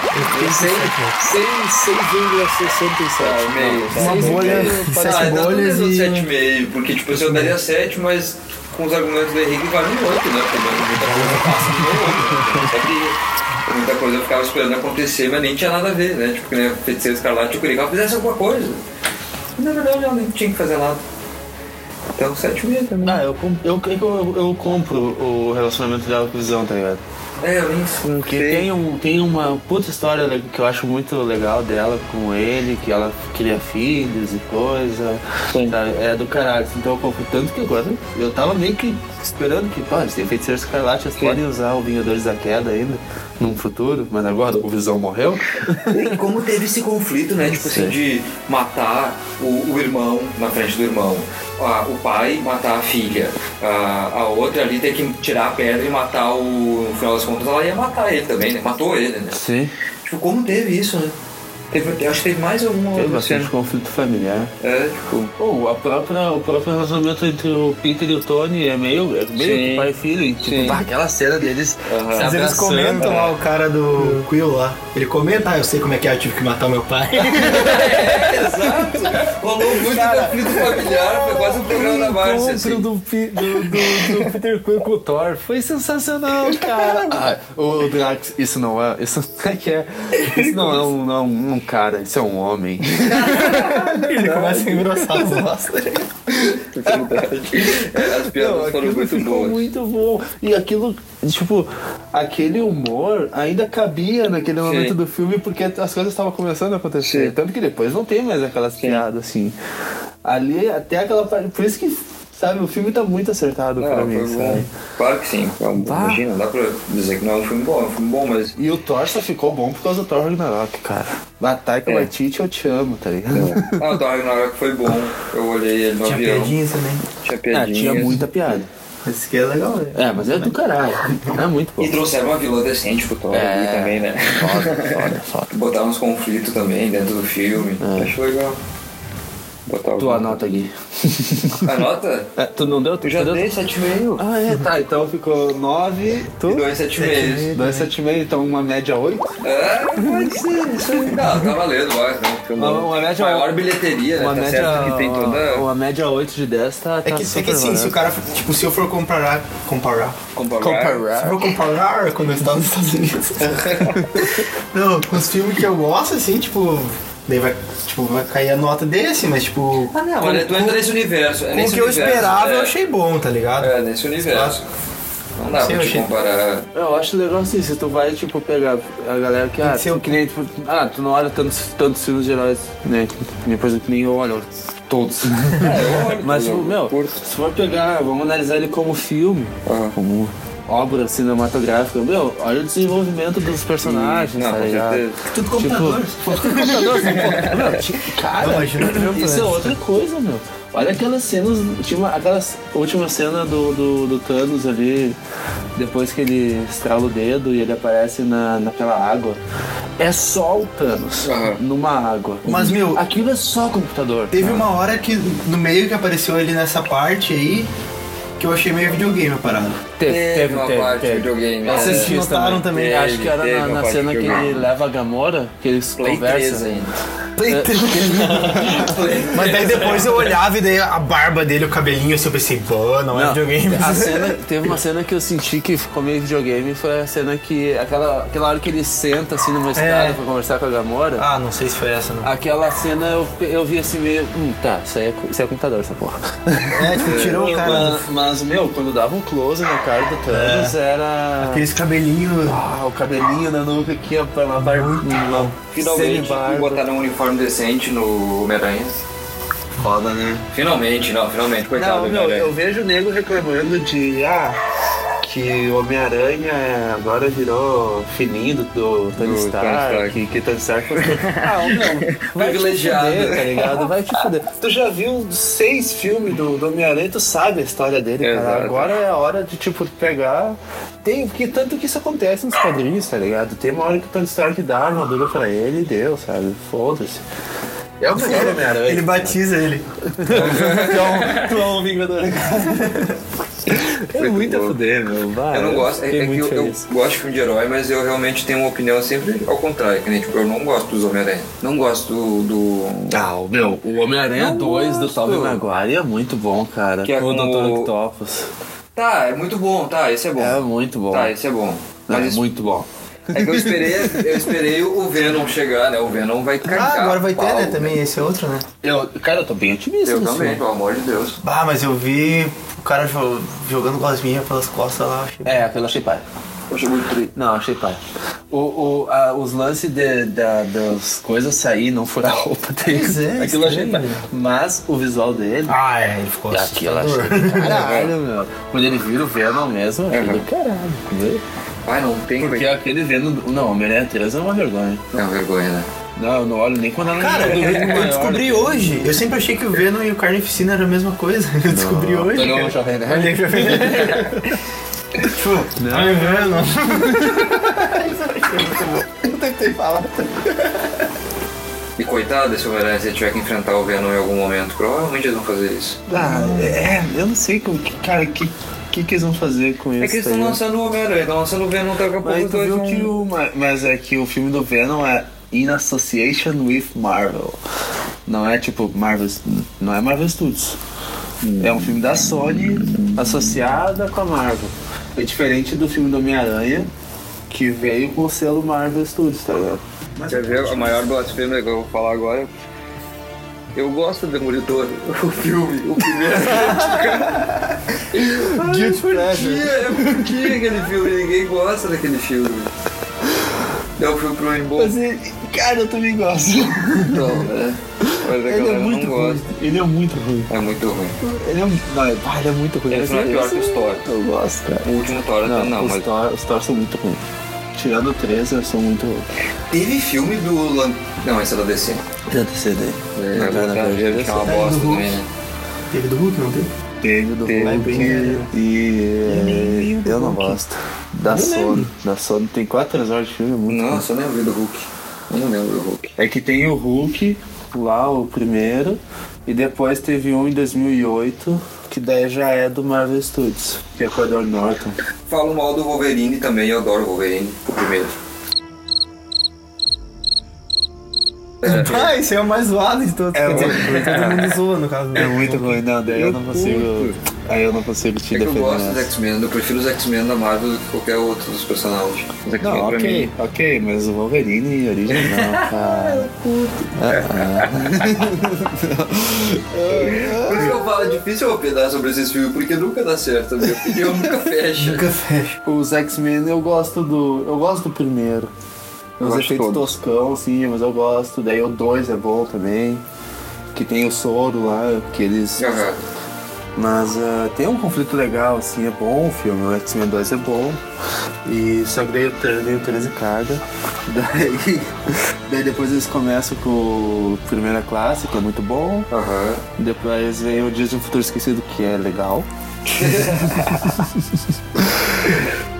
Sem- sete, né? sem- 6,67. Ah, meio, tá. Uma bolha, sete Ah, bolhas e- sete e meio, porque tipo, assim, eu daria sete, mas com os argumentos do Henrique vale um oito, né? Porque muita coisa passa no oito, né? Muita coisa eu ficava esperando acontecer, mas nem tinha nada a ver, né? Tipo, que nem a feiticeira escarlate, eu queria que ela fizesse alguma coisa. Na verdade, ela nem tinha que fazer nada. Então, sete meio também. Ah, eu, com- eu, eu, eu compro o relacionamento dela com o Visão, tá ligado? É, eu nem Porque tem, um, tem uma puta história que eu acho muito legal dela com ele, que ela cria filhos e coisa. sabe? É do caralho. Então eu compro tanto que agora eu tava meio que esperando que, pô, se tem feiticeiro escarlate, eles podem usar o Vingadores da Queda ainda num futuro, mas agora o Visão morreu. E como teve esse conflito, né? Tipo assim, de matar o, o irmão na frente do irmão, a- o pai matar a filha, a, a outra ali ter que tirar a pedra e matar o. No final das contas, ela ia matar ele também, né? Matou ele, né? Sim. Tipo, como teve isso, né? Teve, eu acho que teve mais alguma Teve bastante cena. conflito familiar. É, tipo. Bom, a própria, o próprio relacionamento entre o Peter e o Tony é meio, é meio Sim. pai e filho. E, tipo, Sim. pá, aquela cena deles se Mas eles comentam né? lá, o cara do Quill lá. Ele comenta, ah, eu sei como é que é, eu tive que matar o meu pai. É, exato! Rolou muito conflito familiar, foi quase um programa da Márcia, encontro assim. do, Pi- do, do, do Peter Quill com o Thor foi sensacional, cara. Ah, o Drax, isso não é. Isso não é que é. Isso não é um, não é um cara, isso é um homem. ele começa a engrossar as vozes. É, as piadas Não, foram aquilo muito ficou boas. muito bom. E aquilo, tipo, aquele humor ainda cabia naquele momento Sim. do filme porque as coisas estavam começando a acontecer. Sim. Tanto que depois não tem mais aquelas piadas assim. Ali, até aquela parte. Por isso que, sabe, o filme tá muito acertado Não, pra mim, foi bom. sabe? Claro que sim. É um- Tá. Imagina, não dá pra dizer que não é um filme bom, é um filme bom, mas. E o Thor só ficou bom por causa do Thor Ragnarok, cara. A Taika É. Waititi, eu te amo, tá ligado? Ah, o Thor Ragnarok foi bom. Eu olhei ele no Tinha avião. piadinhas também. Tinha É, piadinhas. tinha muita piada. Esse aqui é legal, né? É, mas é do caralho. É muito bom. E trouxeram uma vilã decente pro Thor É. também, né? Foda, foda, foda. Botaram uns conflitos também dentro do filme. Acho legal. Botar Tua o... nota aqui. Anota? É, tu não deu? Tu Eu já deu? dei 7,5. Ah, é, tá. Então ficou 9. Tu? E dois 7,5. 2,75, então uma média 8. É, pode ser. Isso aí. Não, tá valendo, vai. Né? Filme Uma- uma média- Maior bilheteria, né? Uma tá média, certo que tem toda... uma média 8 de 10 tá, É tá que, é que assim, se o cara, tipo, se eu for comparar, comparar, Comparar. se eu for comparar quando eu estava nos Estados Unidos, não, com os filmes que eu gosto, assim, tipo, daí vai, tipo, vai cair a nota desse, mas tipo, Ah, não, com, olha, tu entra nesse universo. É com o que eu esperava, é, eu achei bom, tá ligado? É, nesse universo. Não dá Sim, pra eu te comparar. Eu acho legal assim, se tu vai, tipo, pegar a galera que, ah, tu, o- que nem, tipo, ah, tu não olha tantos, tantos filmes de heróis, né, depois que nem eu olho todos. É, eu olho Mas, tipo, meu, curto. se for pegar, vamos analisar ele como filme, Aham. como obra cinematográfica, meu, olha o desenvolvimento dos personagens, Não, tá ligado? Tudo computador. Tipo, tudo computador, assim, pô, meu, tipo, cara, Não, isso é outra coisa, meu. Olha aquelas cenas, tinha uma, aquela última cena do, do, do Thanos ali, depois que ele estrala o dedo e ele aparece na, naquela água. É só o Thanos Aham. numa água. Mas, meu, Aquilo é só computador. Teve uma hora que no meio que apareceu ele nessa parte aí, que eu achei meio videogame a parada. Teve uma parte de videogame. É. Vocês isso notaram também? Teve, Acho que era teve na, na cena que ele leva a Gamora, que eles Play 3 conversam. ainda. Mas daí depois eu olhava e daí a barba dele, o cabelinho, assim, eu pensei, pô, não, é Não, videogame. A cena, teve uma cena que eu senti que ficou meio videogame, foi a cena que. Aquela, aquela hora que ele senta assim numa escada pra conversar com a Gamora. Ah, não sei se foi essa, não. Aquela cena eu, eu vi assim meio. Hum, tá, isso aí é, isso aí é computador, essa porra. É, tipo, tirou o cara. Mas, mas, meu, quando dava um close na cara do Thanos, era. Aqueles cabelinhos... Ah, o cabelinho na nuca aqui, ó, uma barba. Finalmente botaram um uniforme decente no Homem-Aranha. Foda, né? Finalmente, não, finalmente, coitado Não, meu, eu vejo o nego reclamando de. Ah, que o Homem-Aranha agora virou fininho do, do Tony Do Stark, que, que Tony Stark foi. ah, não, vai te Privilegiado. fuder, tá ligado? Vai te fuder. Tu já viu seis filmes do, do Homem-Aranha, tu sabe a história dele, cara. Exato. Agora é a hora de, tipo, pegar. Tem, porque tanto que isso acontece nos quadrinhos, tá ligado? Tem uma hora que o Tony Stark dá a armadura pra ele e deu, sabe? Foda-se. É o melhor Homem-Aranha. Ele batiza ele. Tu é um Vingador. É muito a fuder, meu. Vai, Eu não gosto, é, é que muito eu, eu gosto de filme de herói, mas eu realmente tenho uma opinião sempre ao contrário. Que nem, tipo, eu não gosto dos Homem-Aranha. Não gosto do. do- Ah, o meu, o Homem-Aranha Não 2 do. Tobey Maguire é muito bom, cara. Que é com o Dr. Octopus. Tá, é muito bom, tá, esse é bom. É muito bom. Tá, esse é bom. Mas é isso- muito bom. É que eu esperei, eu esperei o Venom chegar, né? O Venom vai cagar. Ah, agora vai ter, pau, né? Também esse outro, né? Eu, cara, eu tô bem otimista Eu também, filme. pelo amor de Deus. Bah, mas eu vi o cara jo- jogando gosminha pelas costas lá. Achei... É, aquilo eu achei pai. Eu achei muito triste. Não, achei pai. O, o, a- os lances de, da, das coisas sair, não furar a roupa dele. Pois é, aquilo achei pai. Mas o visual dele. Ah, é, ele ficou Aquilo achei do caralho, meu. Quando ele vira o Venom mesmo, é do caralho. viu? Ai, não tem. Porque aquele Venom. Não, Homem-Aranha 3 é uma vergonha. É uma vergonha, né? Não, eu não olho nem quando ela Cara, não eu, é eu descobri hoje. Eu sempre achei que o Venom e o Carnificina eram a mesma coisa. Eu descobri hoje. Olhou o Jovem Nerd? Olhei pra ver. Tipo, olha o Venom. Isso eu achei muito bom. Eu tentei falar. E coitado desse Homem-Aranha, se ele tiver que enfrentar o Venom em algum momento, provavelmente eles vão fazer isso. Ah, é, eu não sei como que, cara, que, que que eles vão fazer com isso. É que eles estão lançando o Homem-Aranha, estão lançando o Venom, daqui a pouco Mas tu viu que o. ma- Mas é que o filme do Venom é in association with Marvel. Não é tipo Marvel. Não é Marvel Studios. É um filme da Sony associada com a Marvel. É diferente do filme do Homem-Aranha, que veio com o selo Marvel Studios, tá ligado? Quer ver a maior blasfêmia que eu vou falar agora? Eu gosto do Demolidor, o filme, o primeiro. Guilty que? Por que aquele filme? Ninguém gosta daquele filme. É o filme pro Rainbow. Mas, ele- cara, eu também gosto. Não, né? Mas a Ele é muito não ruim. gosta. Ele é muito ruim. É muito ruim. Ele é, não, é- ah, ele é muito ruim. Ele não é pior que os Thor. Eu gosto, cara. O último Thor Não, não, os, mas. Thor, os Thor são muito ruins. Tirando o 13, eles são muito. Teve filme do. Lan- Não, esse é da DC. É, Lanterna tá, Verde que é uma bosta também, né? Teve do Hulk, não teve? Teve do Teve. Hulk bem- e do eu não Hulk. gosto. Da Sony. Da Sony tem 4 horas de filme, é muito Nossa, eu nem lembro do Hulk. Eu não lembro do Hulk. É que tem o Hulk, lá o primeiro, e depois teve um em 2008, que daí já é do Marvel Studios, que é com o Edward Norton. Falo mal do Wolverine também, eu adoro o Wolverine, o primeiro. Ah, esse é o mais zoado de todos. É, Quer dizer, todo mundo zoa, no caso. né? É muito ruim, não, daí eu não consigo. Aí eu não consigo te É que eu defender. gosto dos. X-Men, eu prefiro os X-Men da Marvel do que qualquer outro dos personagens. Os X-Men Não, ok, mim. ok, mas o Wolverine original, cara. Por isso que eu falo, é difícil eu opinar sobre esses filmes, porque nunca dá certo, a minha opinião nunca fecha. Nunca fecha. Os X-Men eu gosto do. Eu gosto do primeiro. Eu Os efeitos todos. toscão, sim, mas eu gosto. Daí o 2 é bom também. Que tem o soro lá, que eles. Aham. Mas ah, tem um conflito legal, assim, é bom o filme. O X-Men 2 é bom. E só que daí o 3 daí o 13 caga. Daí, daí depois eles começam com o Primeira Classe, que é muito bom. Aham. Depois vem o Dias de um Futuro Esquecido, que é legal.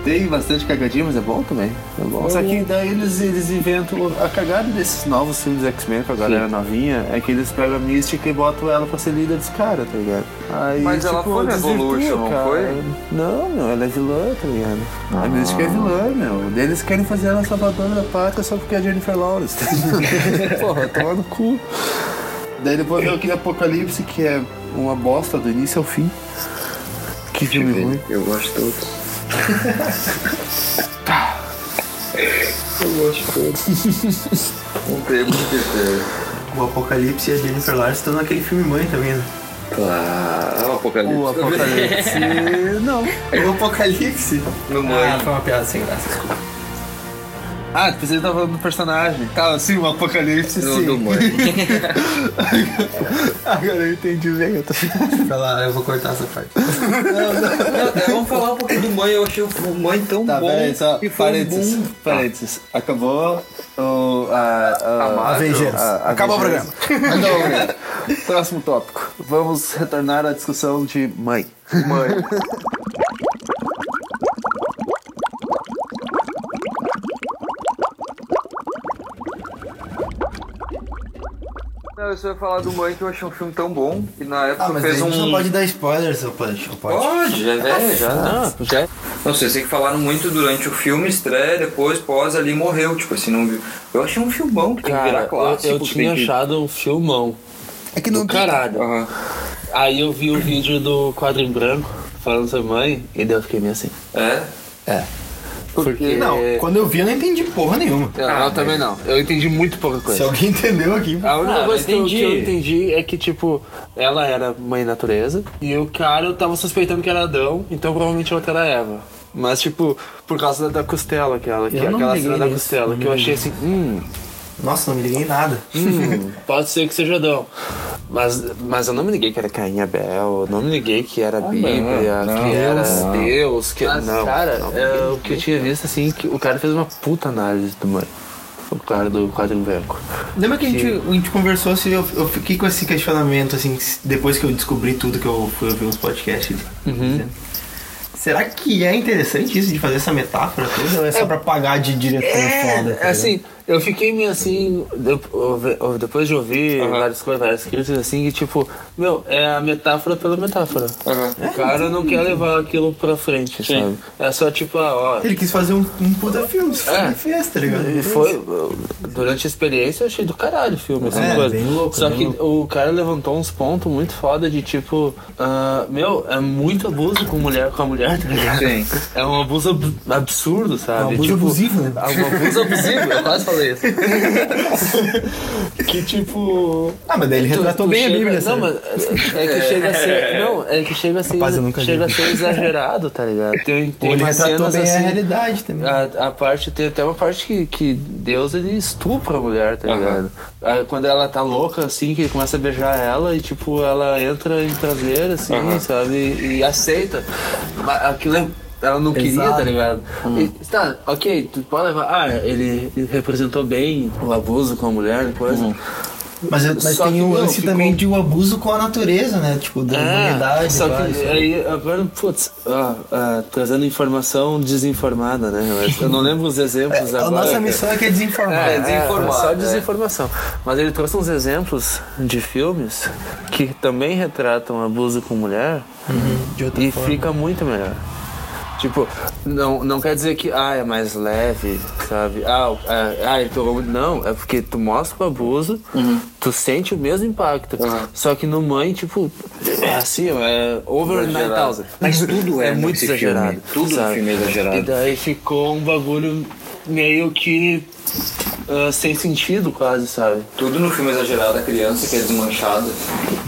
Tem bastante cagadinha, mas é bom também. É bom. Só que daí eles, eles inventam. A cagada desses novos filmes X-Men com a galera novinha é que eles pegam a Mística e botam ela pra ser líder dos caras, tá ligado? Aí, Mas ela foi Evolution, não foi? Não, meu, ela é vilã, tá ligado? A Mística é vilã, meu. Eles querem fazer ela salvadora da pátria só porque é a Jennifer Lawrence. Porra, toma no cu. Daí depois veio aquele Apocalipse que é uma bosta do início ao fim. Que filme ruim. Eu gosto de todos. eu gosto de todos. Não tem muito critério. O Apocalipse e a Jennifer Lawrence estão naquele filme Mãe também, né? Claro, o Apocalipse. O Apocalipse. não. O Apocalipse? No mãe. Ah, foi uma piada sem graça, desculpa. Ah, pensei que tava falando do personagem. Tá, sim, o Apocalipse, No sim. do mãe. Agora eu entendi bem. Eu tô... Pra lá, eu vou cortar essa parte. Não, até vamos falar um pouquinho do mãe. Eu achei o mãe tão Tá, bom. peraí, só que foi um parênteses. bom. Parênteses. Acabou o. A, a, A Marvel. Avengers. a- Acabou o Avengers. Acabou o programa. Próximo tópico. Vamos retornar à discussão de mãe. Mãe. Não, eu só ia falar do Mãe que eu achei um filme tão bom que na época Ah, mas fez a gente um. não pode dar spoilers, ou pode? Pode? Pode, já é já. Ah, já. Não sei, sei que falaram muito durante o filme, estreia, depois, pós ali morreu. Tipo assim, não viu. Eu achei um filmão que tem que virar eu, clássico. eu que tinha que- achado um filmão. É que Do caralho. Aham. Aí eu vi o vídeo do quadro em branco falando sobre mãe e daí eu fiquei meio assim. É? É. Porque. Não, quando eu vi eu não entendi porra nenhuma. Eu, eu também não. Eu entendi muito pouca Se coisa. alguém entendeu aqui. A única Ah, coisa que eu, que eu entendi é que, tipo, ela era mãe natureza e o cara eu tava suspeitando que era Adão, então provavelmente a outra era Eva. Mas, tipo, por causa da, da costela, aquela, que, aquela cena da costela, que eu achei assim, hum, Nossa, não me liguei em nada. hum, pode ser que seja Adão. Mas, mas eu não me liguei que era Caim e Abel, eu não me liguei que era a Bíblia, não, que era não. Deus, que Mas, não. cara, não, é, o que eu tinha visto, assim, que o cara fez uma puta análise do mãe. O cara do quadro em branco. Lembra que a gente, a gente conversou assim, eu, eu fiquei com esse questionamento, assim, depois que eu descobri tudo que eu fui ouvir uns podcasts. Uhum. Será que é interessante isso de fazer essa metáfora toda ou é só pra pagar de diretor foda? tá É, assim, eu fiquei meio assim, depois de ouvir várias coisas, várias críticas assim, que tipo, meu, é a metáfora pela metáfora. O cara não quer levar aquilo pra frente, Sim. sabe? É só tipo, ah, ó. Ele quis fazer um, um puta filme, isso É. foi fez, tá ligado? E foi, durante a experiência eu achei do caralho o filme, assim, É, coisa. bem louco, Só bem que louco. o cara levantou uns pontos muito foda de tipo, ah, meu, é muito abuso com mulher com a mulher, tá ligado? Sim. É um abuso ab- absurdo, sabe? É um abuso tipo, abusivo, né? É um abuso abusivo, eu quase falei isso. que tipo. Ah, mas daí ele retratou bem a chega- Bíblia, Não, sabe? mas é que chega a ser. Não, é que chega a ser, Rapaz, vi. chega a ser exagerado, tá ligado? Tem, Ou tem ele umas retratou cenas bem a assim. realidade também. A, a parte, tem até uma parte que, que Deus ele estupra a mulher, tá ligado? Aí, Quando ela tá louca, assim, que ele começa a beijar ela e, tipo, ela entra em prazer, assim, Aham. sabe? E, e aceita. Mas Aquilo é. Ela não queria, Exato. tá ligado? E, tá, ok, tu pode levar. Ah, ele, ele representou bem o abuso com a mulher, coisa. Mas, mas Só tem que, o lance ficou- também de o abuso com a natureza, né? Tipo, da humanidade. É, só pá, que aí agora, putz, ó, trazendo informação desinformada, né? Mas Eu não lembro os exemplos a agora. nossa missão aqui é desinformar. É, desinformar, só é. desinformação. Mas ele trouxe uns exemplos de filmes que também retratam abuso com mulher de outra e forma. fica muito melhor. Tipo, não, não quer dizer que ah, é mais leve, sabe? Ah, é, ah ele pegou muito. Não, é porque tu mostra o abuso, tu sente o mesmo impacto. Uhum. Só que no mãe, tipo, é assim, é over Exagerado. 9000. Mas tudo é é muito exagerado. filme. Tudo no sabe? filme é exagerado. E daí ficou um bagulho meio que ah, sem sentido, quase, sabe? Tudo no filme é exagerado, a criança que é desmanchada.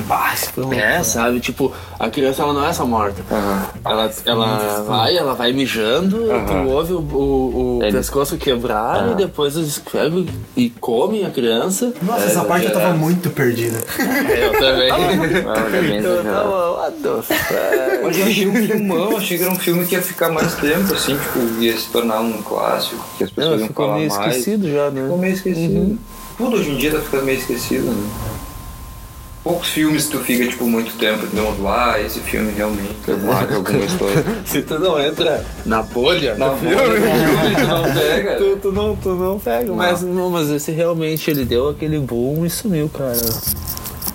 Bah, isso foi um- É, sabe? Tipo, a criança ela não é só morta. Aham. Ela, ela vai, ela vai mijando, Aham. tu ouve o, o, o Ele- pescoço quebrar e depois eles pegam e comem a criança. Nossa, É essa parte eu tava exagerado. muito perdida. Eu também. Ah, é bem Eu tava, what the fuck? Mas eu achei um filmão, achei que era um filme que ia ficar mais tempo, assim, tipo, ia se tornar um clássico, que as pessoas Não, iam falar mais. Esquecido já, né? Ficou meio esquecido. Tudo hoje em dia tá ficando meio esquecido, né? Poucos filmes tu fica, tipo, muito tempo dizendo, ah, esse filme realmente marca alguma história. Se tu não entra na bolha, Na do filme, tu não pega. tu, tu não, tu não pega. Mas, não, mas esse realmente ele deu aquele boom e sumiu, cara.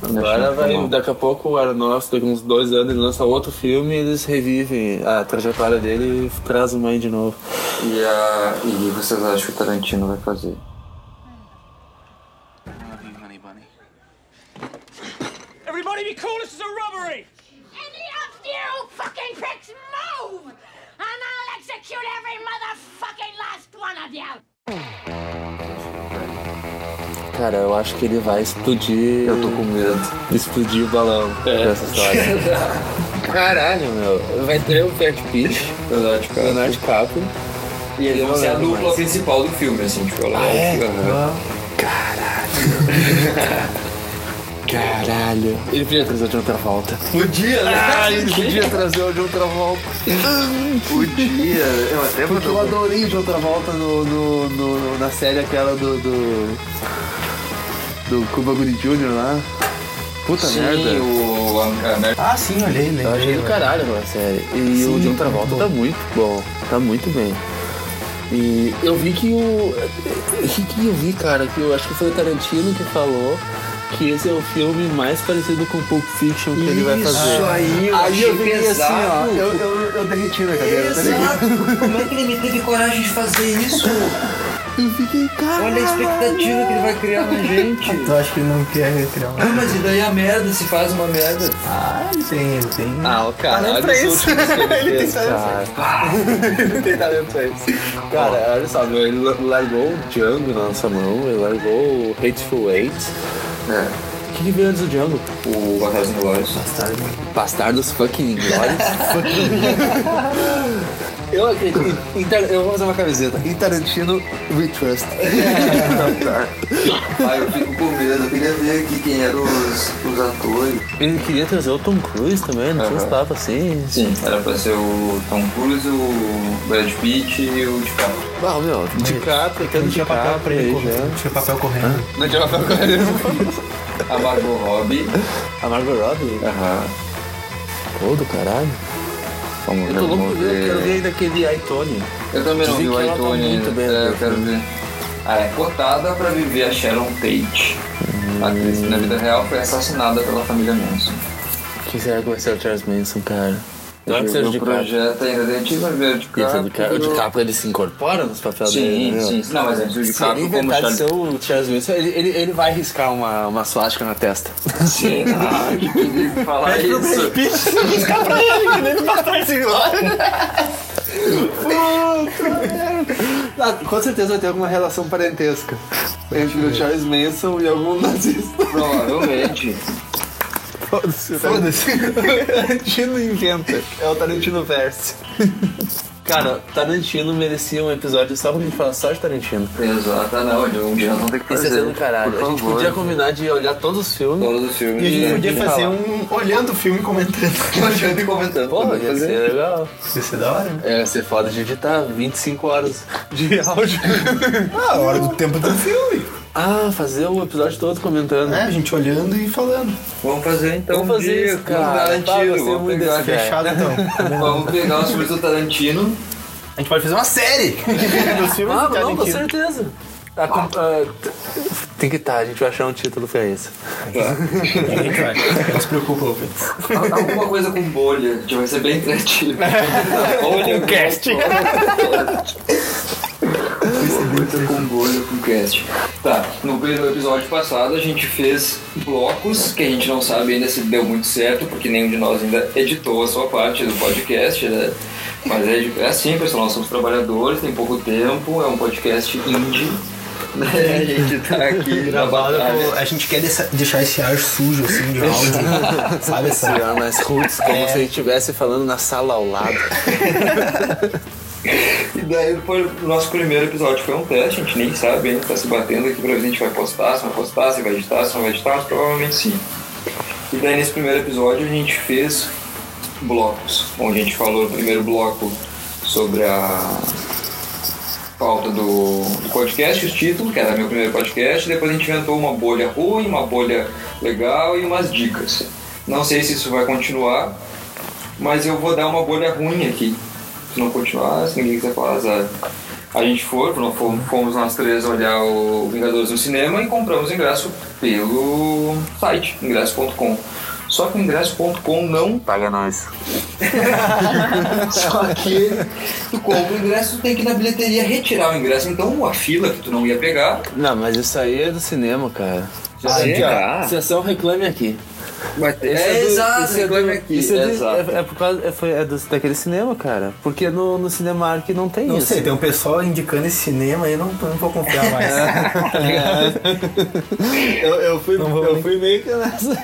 Agora vai, daqui a pouco o Aronofsky, daqui uns dois anos, ele lança outro filme e eles revivem a trajetória dele e traz o mãe de novo. E, a, e vocês acham que o Tarantino vai fazer? Que ele vai explodir. Eu tô com medo. Explodir o balão dessa história. Caralho, meu. Vai ter o Brad Pitt, cara. Leonardo DiCaprio. E eles vão ser a dupla principal do filme, assim, tipo, ela é? Aham. Caralho. Ele podia trazer de outra volta. Podia, né? Ah, ele podia trazer o de outra volta. Podia. Eu até Porque eu adorei o de outra volta no, no, no- na série aquela do. do. Do Cuba Gooding Jr. lá. Puta Sim, merda. o... Merda. Ah, sim, olhei, lembrei. Eu achei do caralho aquela série. E o de outra volta tá muito bom. Tá muito bem. E eu vi que o. O que, que eu vi, cara? Que eu acho que foi o Tarantino que falou que esse é o filme mais parecido com Pulp Fiction que ele vai fazer. Isso aí, eu Aí eu achei fiquei assim, ó, eu, eu, eu derreti na cadeira, tá? Exato! Como é que ele me teve coragem de fazer isso? Eu fiquei, cara. Olha a expectativa que ele vai criar na gente. Eu acho que ele não quer criar uma. Ah, mas e daí a merda, se faz uma merda? Ah, ele tem, ele tem. Ah, o cara, Talento olha pra os isso. últimos que ele, Ele tem fez, talento cara. ele tem talento pra isso. Cara, olha só, meu, ele largou o Django na nossa mão, ele largou o Hateful Eight. É. O que, que veio antes do Django? O Bastardos Inglórios. Bastardos fucking Inglórios. Eu acredito. Eu vou fazer uma camiseta. Em Tarantino, we trust. Ah, eu fico com medo. Eu queria ver aqui quem eram os, os atores. Ele queria trazer o Tom Cruise também, não se Aham. tava assim. Sim, era pra ser o Tom Cruise, o Brad Pitt e o DiCaprio. Ah, meu, DiCaprio, até Não tinha papel pra ele. Não tinha papel correndo. Não tinha papel correndo. A Margot Robbie. A Margot Robbie? Aham. Pô, do caralho. Vamos Eu tô louco pra ver, eu quero ver. daquele iTone. Eu também não Dizem vi o que ela tá iTunes muito bem, É, né? eu quero ver. Ah, é cotada pra viver a Sharon Tate. A atriz que na vida real foi assassinada pela família Manson. Quem será que vai ser o Charles Manson, cara? Não é que seja o de projeto ainda a gente vai ver o DiCaprio. O DiCaprio ele se incorpora nos papéis dele, Sim, né? sim. Não, mas antes Se ele DiCaprio como inventar de Charlie... ser o Charles Manson, ele, ele, ele vai riscar uma, uma swastika na testa. Sim, ah, que queria falar isso. Piscar pra ele, que nem Bastardos Inglórios. Ah, com certeza vai ter alguma relação parentesca entre o Charles Manson e algum nazista. Provavelmente. Foda-se. Foda-se. Tarantino inventa. É o Tarantino Verse. Cara, Tarantino merecia um episódio só pra gente falar só de Tarantino. Exato, ah, não, um dia vamos ter que Isso fazer. ia ser do caralho. Por A gente favor. podia combinar de olhar todos os filmes. Todos os filmes. E a gente né? podia fazer um olhando o filme e comentando. Olhando e comentando. Porra, ia fazer. ser legal. Ia ser da hora, né? É, ia ser foda de editar 25 horas de áudio. Ah, a hora do tempo do filme. Ah, fazer o episódio todo comentando. É, a gente olhando e falando. Vamos fazer então Vamos fazer isso, o cara. Tá, Tarantino. ser Vamos pegar, jeito. Fechado então. vamos pegar os filmes do Tarantino. A gente pode fazer uma série dos filmes Ah, do não, com Tarantino. certeza. Ah, com- ah, t- tem que estar, a gente vai achar um título pra isso. A gente vai. Não se preocupa, ouvintes. Alguma coisa com bolha, que vai ser bem criativo. bolha com cast. Com bolha com cast. Tá, no episódio passado a gente fez blocos que a gente não sabe ainda se deu muito certo, porque nenhum de nós ainda editou a sua parte do podcast, né? Mas é, é assim, pessoal, nós somos trabalhadores, tem pouco tempo, é um podcast indie. Né? A gente tá aqui Gravado com- A gente quer dessa- deixar esse ar sujo, assim, de áudio. Sabe Esse ar mais roots, como se a gente estivesse falando na sala ao lado. E daí foi o nosso primeiro episódio foi um teste, a gente nem sabe ainda, tá se batendo aqui pra ver se a gente vai postar, se vai postar, se vai editar, se não vai editar, mas provavelmente sim. E daí nesse primeiro episódio a gente fez blocos, onde a gente falou no primeiro bloco sobre a pauta do, do podcast, os títulos, que era meu primeiro podcast, depois a gente inventou uma bolha ruim, uma bolha legal e umas dicas. Não sei se isso vai continuar, mas eu vou dar uma bolha ruim aqui. Se não continuar, se ninguém quiser falar, azar. A gente foi, fomos, nós três olhar o Vingadores no cinema e compramos ingresso pelo site, ingresso.com. Só que o ingresso.com não Paga nós. só que tu compra o ingresso, tu tem que ir na bilheteria retirar o ingresso. Então a fila que tu não ia pegar, Não, mas isso aí é do cinema, cara. Ah, aqui, é? ó. Sessão reclame aqui. Vai ter. Esse É, do- exato, esse é do- aqui. isso é, de- exato. é- é por causa é, foi, é do- daquele cinema, cara. Porque no, no Cinemark não tem Não isso. sei, tem um pessoal indicando esse cinema aí, eu não, não vou confiar mais. tá ligado? Eu, eu fui, Não eu fui meio que nessa.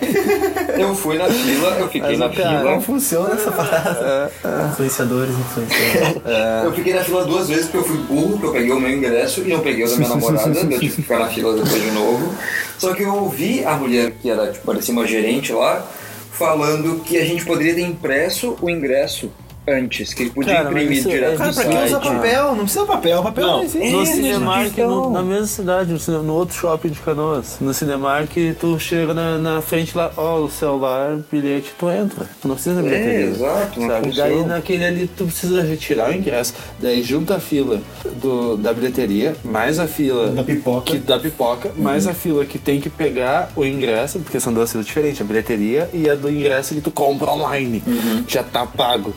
Eu fui na fila, eu fiquei Mas, na cara, fila. Não funciona essa parada. Influenciadores, influenciadores. Eu fiquei na fila duas vezes porque eu fui burro, porque eu peguei o meu ingresso e não peguei o da minha namorada, eu tive que ficar na fila depois de novo. Só que eu ouvi a mulher que era, tipo, parecia uma gerente lá, falando que a gente poderia ter impresso o ingresso antes, que ele podia Cara, imprimir isso é direto Cara, do pra quem usa papel? Não precisa papel, papel não, Não, existe. no Cinemark, no- na mesma cidade, no, outro shopping de Canoas. No Cinemark, tu chega na, na frente lá, ó, o celular, bilhete, tu entra. Tu não precisa da bilheteria. exato, uma sabe? Daí naquele ali tu precisa retirar o ingresso. Daí junta a fila do, da bilheteria, mais a fila Da pipoca. que, da pipoca, mais a fila que tem que pegar o ingresso, porque são duas filas diferentes, a bilheteria e a do ingresso que tu compra online, que já tá pago.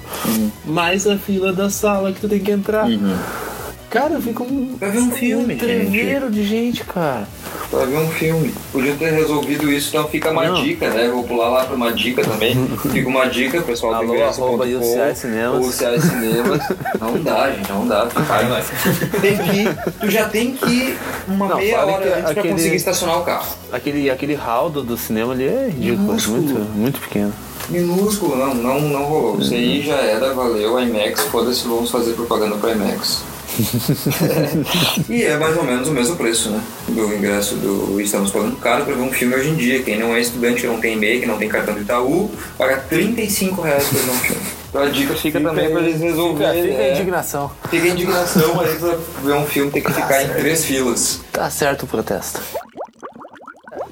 Mais a fila da sala que tu tem que entrar. Cara, fica um, Vai ver um filme, um treveiro de gente, cara. Pra ver um filme. Podiam ter resolvido isso, então fica uma Não. dica, né? Vou pular lá pra uma dica também. Fica uma dica, pessoal Alô, arroba UCI Cinemas. UCI Cinemas. Não dá, gente, não dá. Vai, vai. Tem que ir, tu já tem que ir uma Não, meia hora que antes pra aquele- conseguir estacionar o carro. Aquele, aquele hall do, do cinema ali é ridículo, muito, muito pequeno. Minúsculo, não, não, não rolou. Isso aí já era, valeu, IMAX, foda-se, vamos fazer propaganda pro IMAX. e é mais ou menos o mesmo preço, né? Do ingresso do. Estamos pagando caro pra ver um filme hoje em dia. Quem não é estudante, que não tem e-mail, que não tem cartão de Itaú, paga 35 reais pra ver um filme. Então a dica fica, também pra eles resolverem. Fica a é, indignação. fica a indignação aí pra ver um filme tem que ficar em três filas. Tá certo o protesto.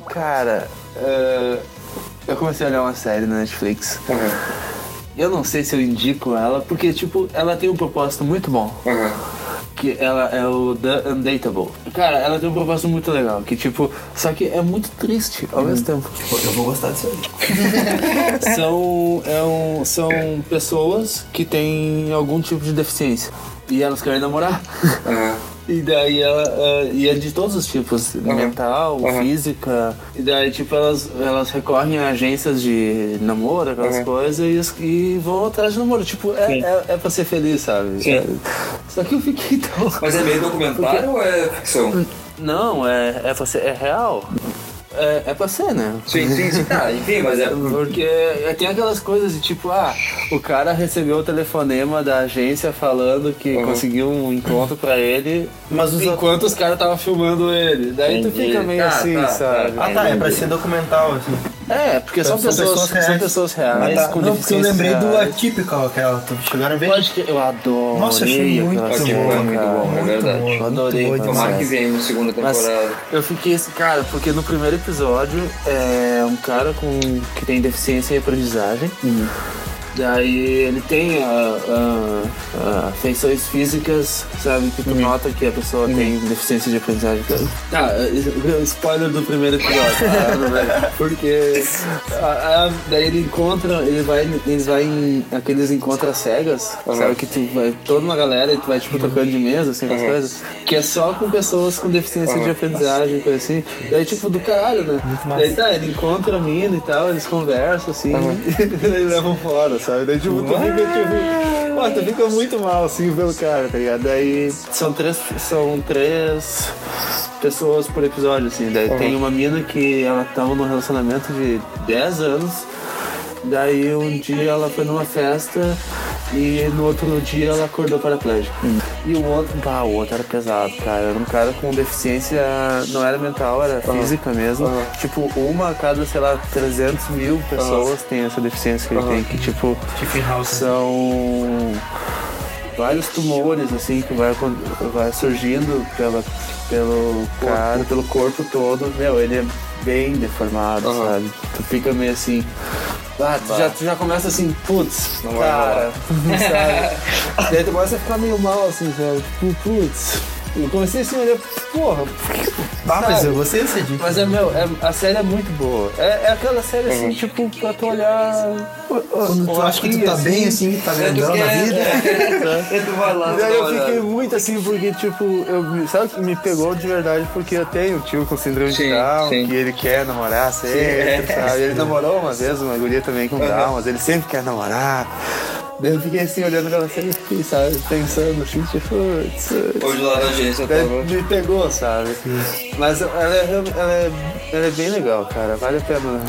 Cara, eh, eu comecei a olhar uma série na Netflix. Aham, Eu não sei se eu indico ela, porque, tipo, ela tem um propósito muito bom. aham. Que ela é o The Undateable. Cara, ela tem um propósito muito legal. Que, tipo, só que é muito triste ao mesmo tempo. Eu vou gostar disso aí. são, é um- são pessoas que têm algum tipo de deficiência. E elas querem namorar. aham. E daí ela. eh, e é de todos os tipos, mental, Uhum. física. E daí, tipo, elas, elas recorrem a agências de namoro, aquelas Uhum. coisas, e, e vão atrás de namoro. Tipo, é, Sim. é, é pra ser feliz, sabe? Sim. Só que eu fiquei tão. Mas é meio documentário ou é ficção? Não, é, é ser. É real. É, é pra ser, né? Sim, sim, sim. Tá, enfim, mas é. Porque é- tem aquelas coisas de tipo, ah, o cara recebeu o telefonema da agência falando que Uhum. conseguiu um encontro pra ele, Mas os enquanto os caras estavam filmando ele. Daí tu Entendi. fica meio Tá, assim, tá, sabe? Ah tá, é pra ser documental, assim. É, porque são, São pessoas, pessoas reais. são pessoas reais Ah, tá. com Não, porque eu lembrei do reais. Atypical, aquela. Tu chegaram a ver? Pode que eu adoro. Nossa, achei muito bom, é muito cara. bom, é muito verdade. bom, Eu adorei, muito bom Tomara que venha uma segunda Mas temporada. eu fiquei assim, cara, porque no primeiro episódio é um cara com, que tem deficiência em aprendizagem. Daí ele tem a, a- a feições físicas, sabe? Que tu nota que a pessoa tem deficiência de aprendizagem. Tá, eh, spoiler do primeiro episódio, tá? Porque a- a- daí ele encontra, ele vai, eles vai em aqueles encontros cegas, sabe? Que tu vai toda uma galera e tu vai tipo trocando de mesa, assim, as coisas, que é só com pessoas com deficiência de aprendizagem, coisa assim. Daí tipo do caralho, né? Daí tá, ele encontra a mina e tal, eles conversam assim, e levam fora, sabe? Daí tipo, tu fica tipo. Pô, tu fica muito mal assim pelo cara, tá ligado? Daí são três. São três pessoas por episódio, assim. Daí tem uma mina que ela tava num relacionamento de 10 anos. Daí um dia ela foi numa festa e no outro dia ela acordou paraplégica. E o outro, pá, o outro era pesado, cara. Era um cara com deficiência, não era mental, era física mesmo. Tipo, uma a cada, sei lá, 300 mil pessoas tem essa deficiência que ele tem, que tipo, House. são vários tumores assim que vai, vai surgindo pela, pelo cara, pelo corpo todo. Meu, ele é bem deformado, Aham. sabe? Tu fica meio assim. Ah, tu já, tu já começa assim, putz, Não vai cara, sabe? Daí tu começa a ficar meio mal assim, sabe? Tipo, putz. Eu comecei assim olhar, porra, Ah, mas eu gostei dessa dica. mas é, meu, é- a série é muito boa. É, é aquela série assim, tipo, pra tu olhar. Quando tu acha que tu tá bem, assim, tá grandão na vida. E tu vai lá, E daí eu fiquei muito assim, porque, tipo, eu, sabe o que me pegou de verdade? Porque eu tenho um tio com síndrome de Down, sim. que ele quer namorar sempre, é. sabe? Ele namorou uma vez uma guria também com Down, mas ele sempre quer namorar. Daí eu fiquei assim, olhando aquela série e sabe, pensando, assim, tipo, putz, Hoje lá na agência eu Daí tava. me pegou, sabe? Mas ela é, ela, é, ela é bem legal, cara. Vale a pena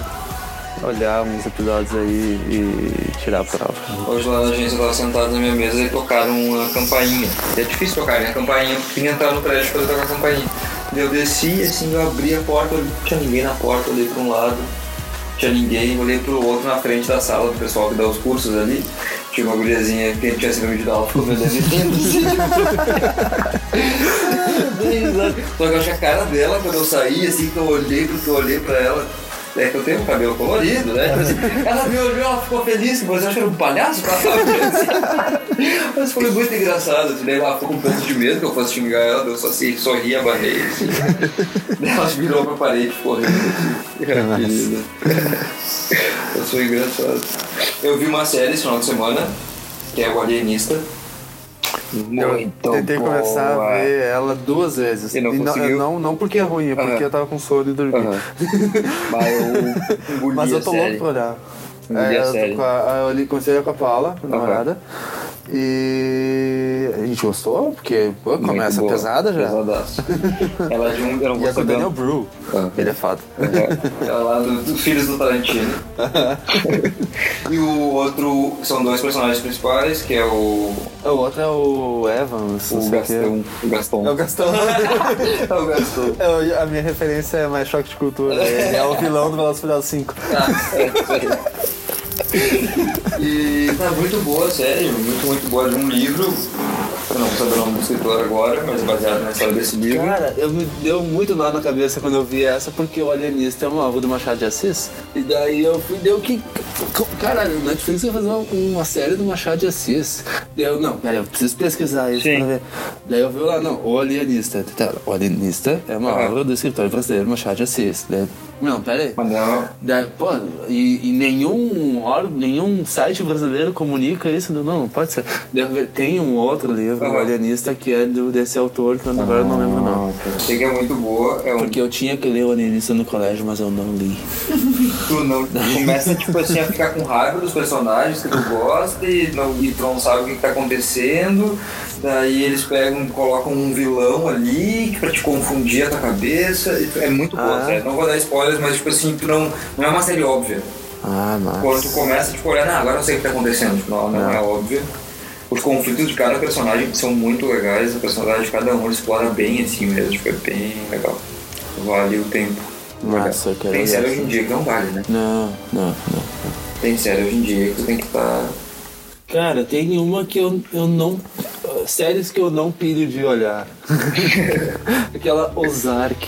olhar uns episódios aí e tirar a prova. Hoje lá na agência eu tava sentado na minha mesa e tocaram uma campainha. É difícil tocar, né? A campainha, porque tinha que entrar no prédio pra tocar a campainha. Eu desci, assim, eu abri a porta, não tinha ninguém na porta, olhei pra um lado, não tinha ninguém, olhei pro outro na frente da sala do pessoal que dá os cursos ali. Tinha uma guriazinha que tinha síndrome de Down, assim. Bem risada. Só que eu achei a cara dela quando eu saí, assim, que eu olhei, porque eu olhei pra ela. É que eu tenho um cabelo colorido, né? Ela me olhou, ela ficou feliz, mas eu acho que era um palhaço. Mas foi muito engraçado. Assim, daí ela ficou com um pouco de medo que eu fosse xingar ela, eu só assim, sorria, barrei. Assim. Daí ela virou pra parede ficou rindo. Assim. Eu sou engraçado. Eu vi uma série esse final de semana, que é o Alienista. Muito Tentei boa. começar a ver ela duas vezes. E não conseguiu? não, não porque é ruim, é porque Aham. eu tava com sono e dormi. Aham. Mas eu Mas eu tô louco pra olhar. A eu, a, eu comecei com a Paula, minha Aham. E a gente gostou, porque pô, começa pesada já. Pesadaço. Ela é de um. Não E é com o. Daniel Bru. Ah. Ele é foda. Ela é lá do, dos filhos do Tarantino. e o outro são dois personagens principais, que é o. O outro é o Evans. O o quê. Gastão. O Gaston. É o Gastão. É o Gaston. Eu- a minha referência é mais choque de cultura. Ele é o vilão do Furiosos 5. Ah, é, aí. E tá muito boa a série, muito, muito boa de um livro. Eu não vou saber o nome do escritor agora, mas baseado na história desse livro. Cara, eu me deu muito nó na cabeça quando eu vi essa, porque o Alienista é uma obra do Machado de Assis. E daí eu fui, deu que. Caralho, o Netflix vai fazer uma, uma série do Machado de Assis. Daí eu, não, pera, eu preciso pesquisar isso Sim. pra ver. Daí eu vi lá, não, o Alienista. Tá, O Alienista é uma Aham. obra do escritor brasileiro Machado de Assis. Daí, não, pera aí. Mas não. Pô, e, e nenhum órgão, nenhum site brasileiro comunica isso, não, não pode ser. Vi, tem um outro livro, Aham. Alienista, que é do, desse autor, que eu agora não lembro não. Sei que é muito boa. É um Porque eu tinha que ler o Alienista no colégio, mas eu não li. tu não começa tipo assim a ficar com raiva dos personagens que tu gosta e, não, e tu não sabe o que, que tá acontecendo. Daí eles pegam, colocam um vilão ali pra te confundir a tua cabeça. e É muito boa, Ah. sério. Não vou dar spoilers, mas tipo assim, tu não, não é uma série óbvia. Ah, Quando tu mas... começa tipo, olhar, ah, agora eu sei o que tá acontecendo. Tipo, não, não, Não. é óbvio. Os conflitos de cada personagem são muito legais, o personagem de cada um explora bem assim mesmo, tipo, é bem legal. Vale o tempo. Nossa, eu quero Tem série hoje em dia que não vale, né? Não, não, não. Tem série hoje em dia que tu tem que tá estar. Cara, tem uma que eu, eu não... Séries que eu não pilho de olhar. Aquela Ozark.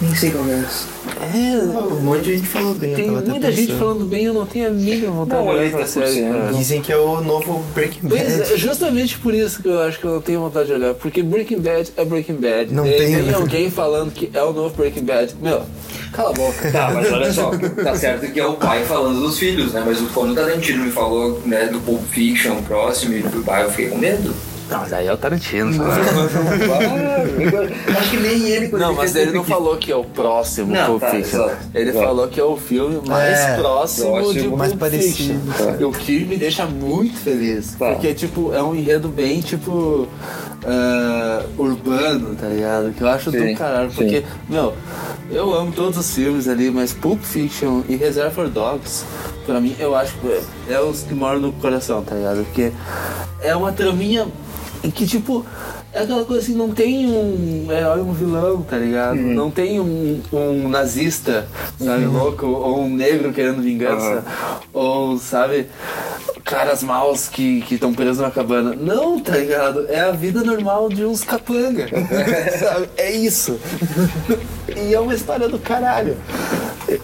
Nem sei qual é essa. É, Um monte de gente falou bem. tem muita gente falando bem, eu não tenho a mínima vontade Não, de olhar olhei essa 10%. série. cara. Dizem que é o novo Breaking Bad. Pois é, justamente por isso que eu acho que eu não tenho vontade de olhar. Porque Breaking Bad é Breaking Bad. Não E tem, tem né? alguém falando que é o novo Breaking Bad. Meu, cala a boca. Tá, mas olha só, tá certo que é o pai falando dos filhos, né? Mas quando o Tarantino me falou né, do Pulp Fiction próximo e do pai, eu fiquei com medo. Não, mas aí é o Tarantino. sabe? Acho que nem ele Não, ele mas ele não falou que é o próximo Não, Pulp tá, Fiction. ele exato. falou que é o filme mais É, próximo, de Pulp mais Fiction. parecido. O que me deixa muito feliz. Tá. Porque, tipo, é um enredo bem, tipo, ah, urbano, tá ligado? Que eu acho Sim, do caralho. Porque, meu, eu amo todos os filmes ali, mas Pulp Fiction e Reservoir Dogs, pra mim, eu acho que é os que moram no coração, tá ligado? Porque é uma traminha em que, tipo, é aquela coisa assim, não tem um herói, um vilão, tá ligado? Não tem um, um nazista, sabe, louco, ou um negro querendo vingança, ou, sabe, caras maus que estão presos na cabana. Não, tá ligado? É a vida normal de uns capanga, sabe? É isso. e é uma história do caralho.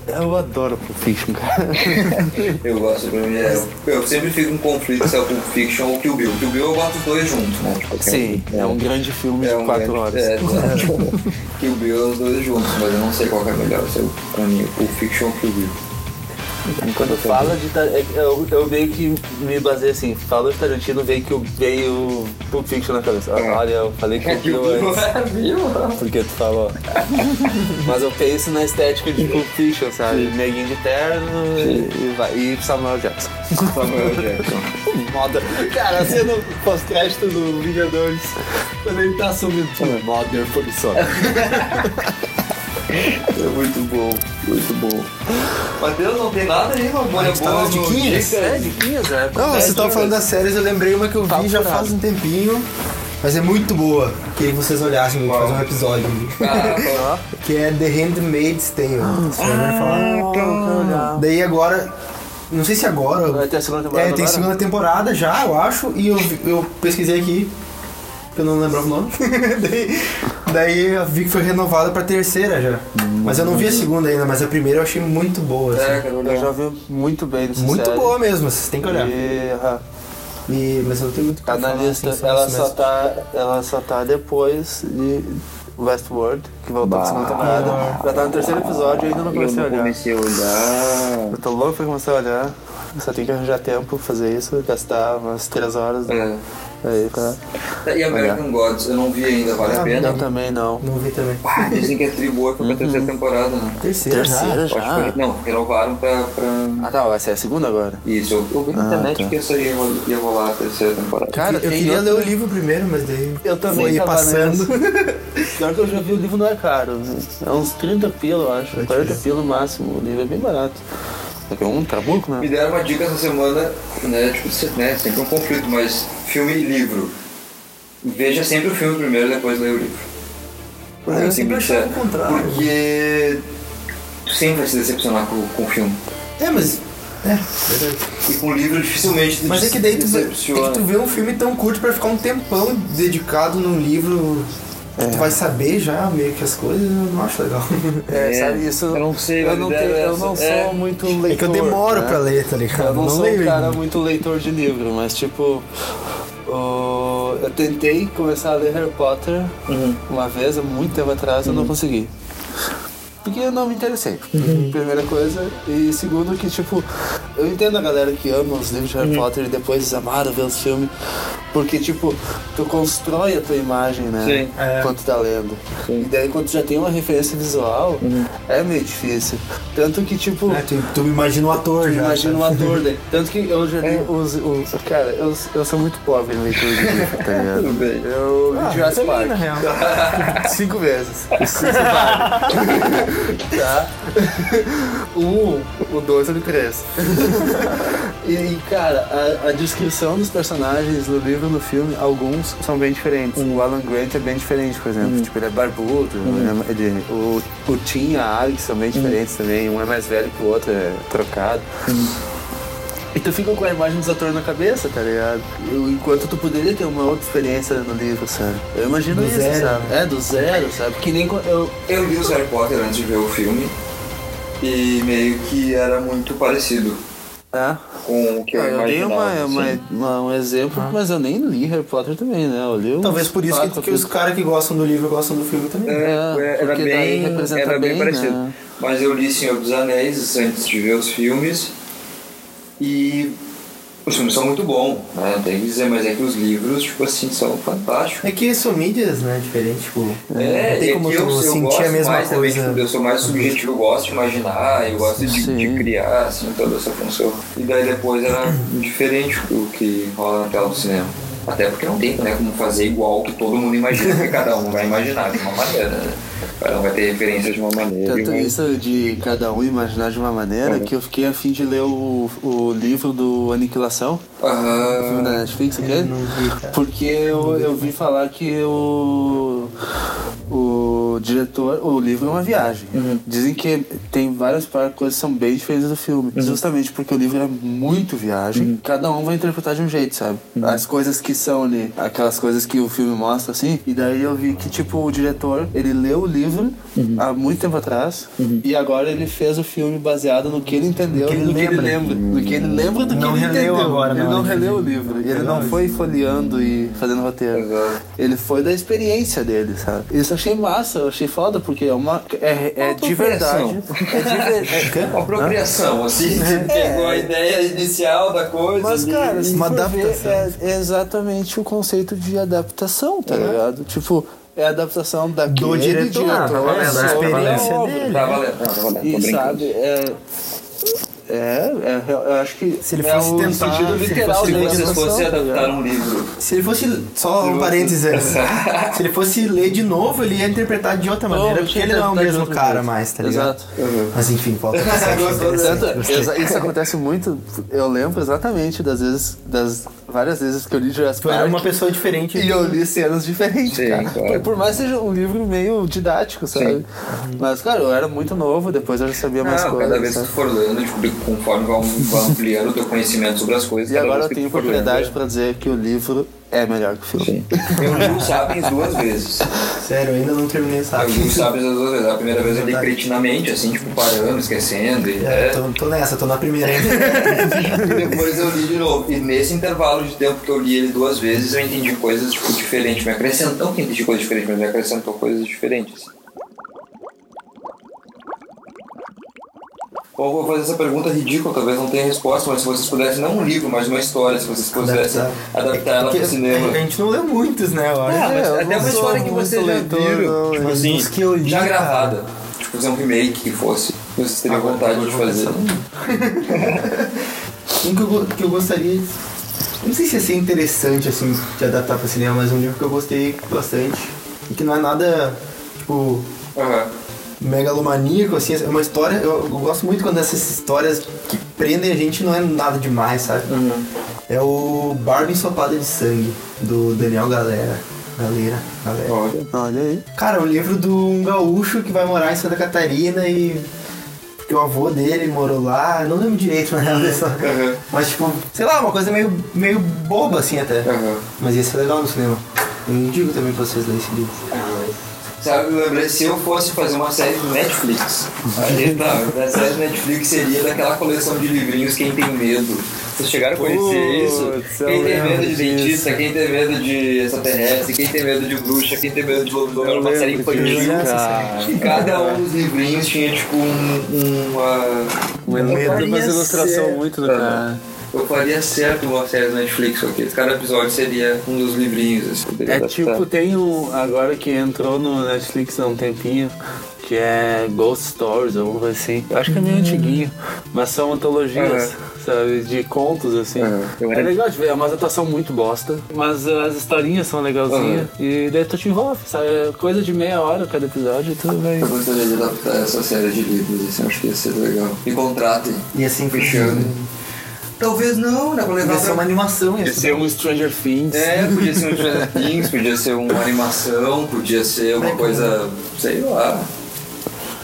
Eu adoro Pulp Fiction, cara. Eu gosto, pra mim, é, eu sempre fico em conflito se é o Pulp Fiction ou Kill Bill. Kill Bill eu boto os dois juntos, né? Tipo, Sim, é um grande filme de um quatro grande- horas. É. Kill Bill é os dois juntos, mas eu não sei qual é melhor, se é o- pra mim, o Pulp Fiction ou Kill Bill. Quando fala de é eu, eu meio que me baseei assim, falou de Tarantino, veio que veio Pulp Fiction na cabeça. É. Olha, eu falei que eu Kill vi Bill, antes, é, viu? porque tu falou. Mas eu penso na estética de Pulp Fiction, sabe? Neguinho de terno e, e, vai, e Samuel Jackson. Samuel Jackson. Moda. Cara, a cena pós-crédito do Vingadores, quando ele tá subindo tudo. Modern Poliçona. É muito bom, muito bom. Matheus, não tem nada aí, uma bolha A gente tá boa? Dica. É, diquinhas, é. Não, você tava falando das séries, eu lembrei uma que eu Papo vi já faz um tempinho, mas é muito boa. Queria que vocês olhassem, vou fazer um episódio. Ah, Que é The Handmaid's Tale. Você já ouviu falar? Ah, Daí agora Não sei se agora. Vai ter a segunda temporada É, tem agora? segunda temporada já, eu acho, e eu, eu pesquisei aqui, que eu não lembrava o nome. daí, daí eu vi que foi renovada pra terceira já. Mas eu não vi a segunda ainda, mas a primeira eu achei muito boa. assim. É, Eu já vi muito bem dessa muito série. boa mesmo, vocês têm que olhar. E, aham, E- mas eu não tenho muito o que tá na lista. assim, ela, só mesmo. tá, ela só tá depois de Westworld, que voltou pra segunda temporada. Já tá no terceiro episódio e ainda não Eu comecei a não olhar. comecei a olhar. Eu tô louco pra começar a olhar. Só tem que arranjar tempo pra fazer isso, gastar umas 3 horas É. aí pra. E American Gods, eu não vi ainda, vale a pena? Eu também não. Não vi também. Ah, dizem que é tri boa, foi pra terceira temporada, né? Terceira, Terceira já. Acho que foi- não, renovaram pra, pra... Ah tá, vai ser a segunda agora. Isso, eu, eu vi na Ah, internet tá. que essa ia, ia rolar a terceira temporada. Cara, Eu queria outro- ler o livro primeiro, mas daí Eu também foi passando. Pior que eu já vi o livro não é caro. É uns 30 pila, eu acho. 40 pila no máximo. O livro é bem barato. Um trabuco, Me né? deram uma dica essa semana, né? Tipo, né, sempre um conflito, mas filme e livro. Veja sempre o filme primeiro, depois leia o livro. Eu Aí sempre me achava disseram, o contrário. Porque tu sempre vai se decepcionar com, com o filme. É, mas. É, verdade. E com o livro dificilmente tu Mas é que daí tu, é que tu vê um filme tão curto pra ficar um tempão dedicado num livro. Que Tu vai saber já meio que as coisas, eu não acho legal. É, sabe, isso. Eu não sei, eu não, mas tenho, é eu não essa. sou É. muito leitor. É que eu demoro né? pra ler, tá ligado? Eu não, sou leio um cara muito leitor de livro, mas tipo. o- eu tentei começar a ler Harry Potter uma vez, há muito tempo atrás, eu não consegui. Porque eu não me interessei. Primeira coisa. E segundo que, tipo, eu entendo a galera que ama os livros de Harry Potter e depois amaram ver os filmes. Porque, tipo, tu constrói a tua imagem, né? Sim. É. Quando tu tá lendo. E daí quando tu já tem uma referência visual, é meio difícil. Tanto que, tipo. É, tu, tu imagina o ator já. Imagina um ator daí. Tanto que eu já li É. os, os. Cara, eu, eu sou muito pobre em leitura de livro, tá ligado? Tudo bem. Eu vi Jurassic também, Park. na real. Cinco vezes. Os cinco vale. tá? O um, o dois e o três. E, cara, a, a descrição dos personagens no livro e no filme, alguns são bem diferentes. O Alan Grant é bem diferente, por exemplo. Tipo, ele é barbudo. ele é- ele- o, o Tim e a Alex são bem diferentes também. Um é mais velho que o outro, é trocado. E tu fica com a imagem dos atores na cabeça, tá ligado? Eu- Enquanto tu poderia ter uma outra experiência no livro, sabe? Eu imagino Do isso, zero, sabe? É, do zero, sabe? Que nem eu. Eu li os Harry Potter antes de ver o filme e meio que era muito parecido É. com o que eu, Eu dei uma, assim. uma- uma- um exemplo, mas eu nem li Harry Potter também, né? Eu li Talvez por isso que, que os caras que gostam do livro gostam do filme também. É, É, era bem, era bem bem, parecido. né? Mas eu li Senhor dos Anéis antes de ver os filmes e os filmes são muito bons, né? Tem que dizer, mas é que os livros, tipo assim, são fantásticos. É que são mídias, né? Diferentes, tipo. É, não tem como eu, eu sentir a mesma mais também, coisa. tipo, eu sou mais subjetivo, eu gosto de imaginar, eu gosto de, de criar, assim, toda essa função. E daí depois era diferente do que rola na tela do cinema. Até porque não tem né, como fazer igual que todo mundo imagina, porque cada um vai imaginar de uma maneira, né? Cada um vai ter referência de uma maneira. Tanto isso de cada um imaginar de uma maneira que eu fiquei a fim de ler o, o livro do Aniquilação, o filme da Netflix, aquele. Não vi. Porque eu, eu vi falar que o, o diretor, o livro é uma viagem. Dizem que tem várias coisas que são bem diferentes do filme. Justamente porque o livro é muito viagem. Cada um vai interpretar de um jeito, sabe? As coisas que são ali, aquelas coisas que o filme mostra, assim. E daí eu vi que, tipo, o diretor, ele leu o livro há muito tempo atrás. E agora ele fez o filme baseado no que ele entendeu que e ele no que ele lembra. No que ele lembra do que Não ele releu entendeu. agora, ele não hora de releu o livro. E ele não foi folheando e fazendo roteiro. Ele foi da experiência dele, sabe? Isso eu achei massa, eu achei foda, porque é uma. É, é de verdade. É de verdade. uma apropriação, assim, que pegou a ideia inicial da coisa. Mas, e- cara, se Uma for ver, adaptação. é, é exatamente o conceito de adaptação, tá ligado? Tipo, é a adaptação daquele Do diretor, tá valendo, a experiência obra. dele. Tá valendo, tá valendo, E sabe, é. É, é, eu acho que. Se ele é fosse o tentar- sentido se ele literal fosse Se da vocês fossem tá adaptar um livro Se ele fosse. Só um parênteses. Se ele fosse ler de novo, ele ia interpretar de outra maneira, Não, porque ele não é o mesmo cara mais, tá ligado? Exato. Mas enfim, volta pra Tanto, exa- isso acontece muito, eu lembro exatamente das vezes, das várias vezes que eu li Jurassic Tu era Park. uma pessoa diferente. E eu li cenas diferentes, Sim, cara. claro. Por mais que seja um livro meio didático, sabe? Mas, cara, eu era muito novo, depois eu já sabia mais Não, coisas. cada vez que sabe? tu for lendo, tipo, conforme vai, ampliando o teu conhecimento sobre as coisas. E agora eu que tenho propriedade lendo, pra dizer que o livro é melhor que o filme. Eu li o Sapiens duas vezes. Sério, eu ainda não terminei, Eu sabe? li o Sapiens as duas vezes. A primeira vez eu li Verdade. cretinamente, assim, tipo, parando, esquecendo. E, É, é. tô, tô nessa, tô na primeira ainda. E depois eu li de novo. E nesse intervalo de tempo que eu li ele duas vezes, eu entendi coisas, tipo, diferentes. Me acrescentou, que entendi coisas diferentes, mas me acrescentou coisas diferentes. Ou vou fazer essa pergunta ridícula, talvez não tenha resposta, mas se vocês pudessem, não um livro, mas uma história, se vocês pudessem adaptar ela Porque para o cinema. A gente não leu muitos, né? Eu acho. Ah, mas eu até uma história que vocês já leitor, viram. não, tipo assim, os que eu li, já cara. gravada. Tipo, fazer um remake que fosse. Vocês teriam Agora- vontade de fazer. Um que eu, que eu gostaria. Não sei se ia ser interessante, assim, de adaptar pra cinema, mas um livro que eu gostei bastante. E que não é nada, tipo, Aham. Megalomaníaco, assim, é uma história. Eu, eu gosto muito quando essas histórias que prendem a gente não é nada demais, sabe? É o Barba Ensopada de Sangue, do Daniel Galera. Galera, galera. Olha. Olha aí. Cara, é um livro de um gaúcho que vai morar em Santa Catarina e. Porque o avô dele morou lá, não lembro direito na real dessa. Aham. Mas tipo, sei lá, uma coisa meio, meio boba assim até. Aham. Mas ia ser legal no cinema. Eu indico também pra vocês lerem esse livro. Sabe, eu lembrei, se eu fosse fazer uma série do Netflix, aí tá, a série do Netflix seria daquela coleção de livrinhos Quem Tem Medo. Vocês chegaram a conhecer isso? Eu Quem tem medo de dentista, quem tem medo de extraterrestre, quem tem medo de bruxa, quem tem medo de lobisomem, era uma série infantil. E cada um dos livrinhos tinha tipo um, uma. Um medo, mas ilustração muito do cara. Eu faria certo uma série do Netflix, porque cada episódio seria um dos livrinhos. Assim, É adaptar. tipo, tem um. Agora que entrou no Netflix há um tempinho, que é Ghost Stories, ou algo assim. Eu acho que é meio antiguinho, mas são antologias, sabe? De contos, assim. Eu É legal de ver, é uma adaptação muito bosta, mas as historinhas são legalzinhas. E daí tu te envolve, sabe? É Coisa de meia hora cada episódio, tu vai. Eu gostaria de adaptar essa série de livros, assim, acho que ia ser legal. E contratem. E assim Fechando. Talvez não, né? Pra levar Ia ser pra- uma animação Podia isso. ser um Stranger Things. É, podia ser um Stranger Things, podia ser uma animação, podia ser uma coisa, sei lá.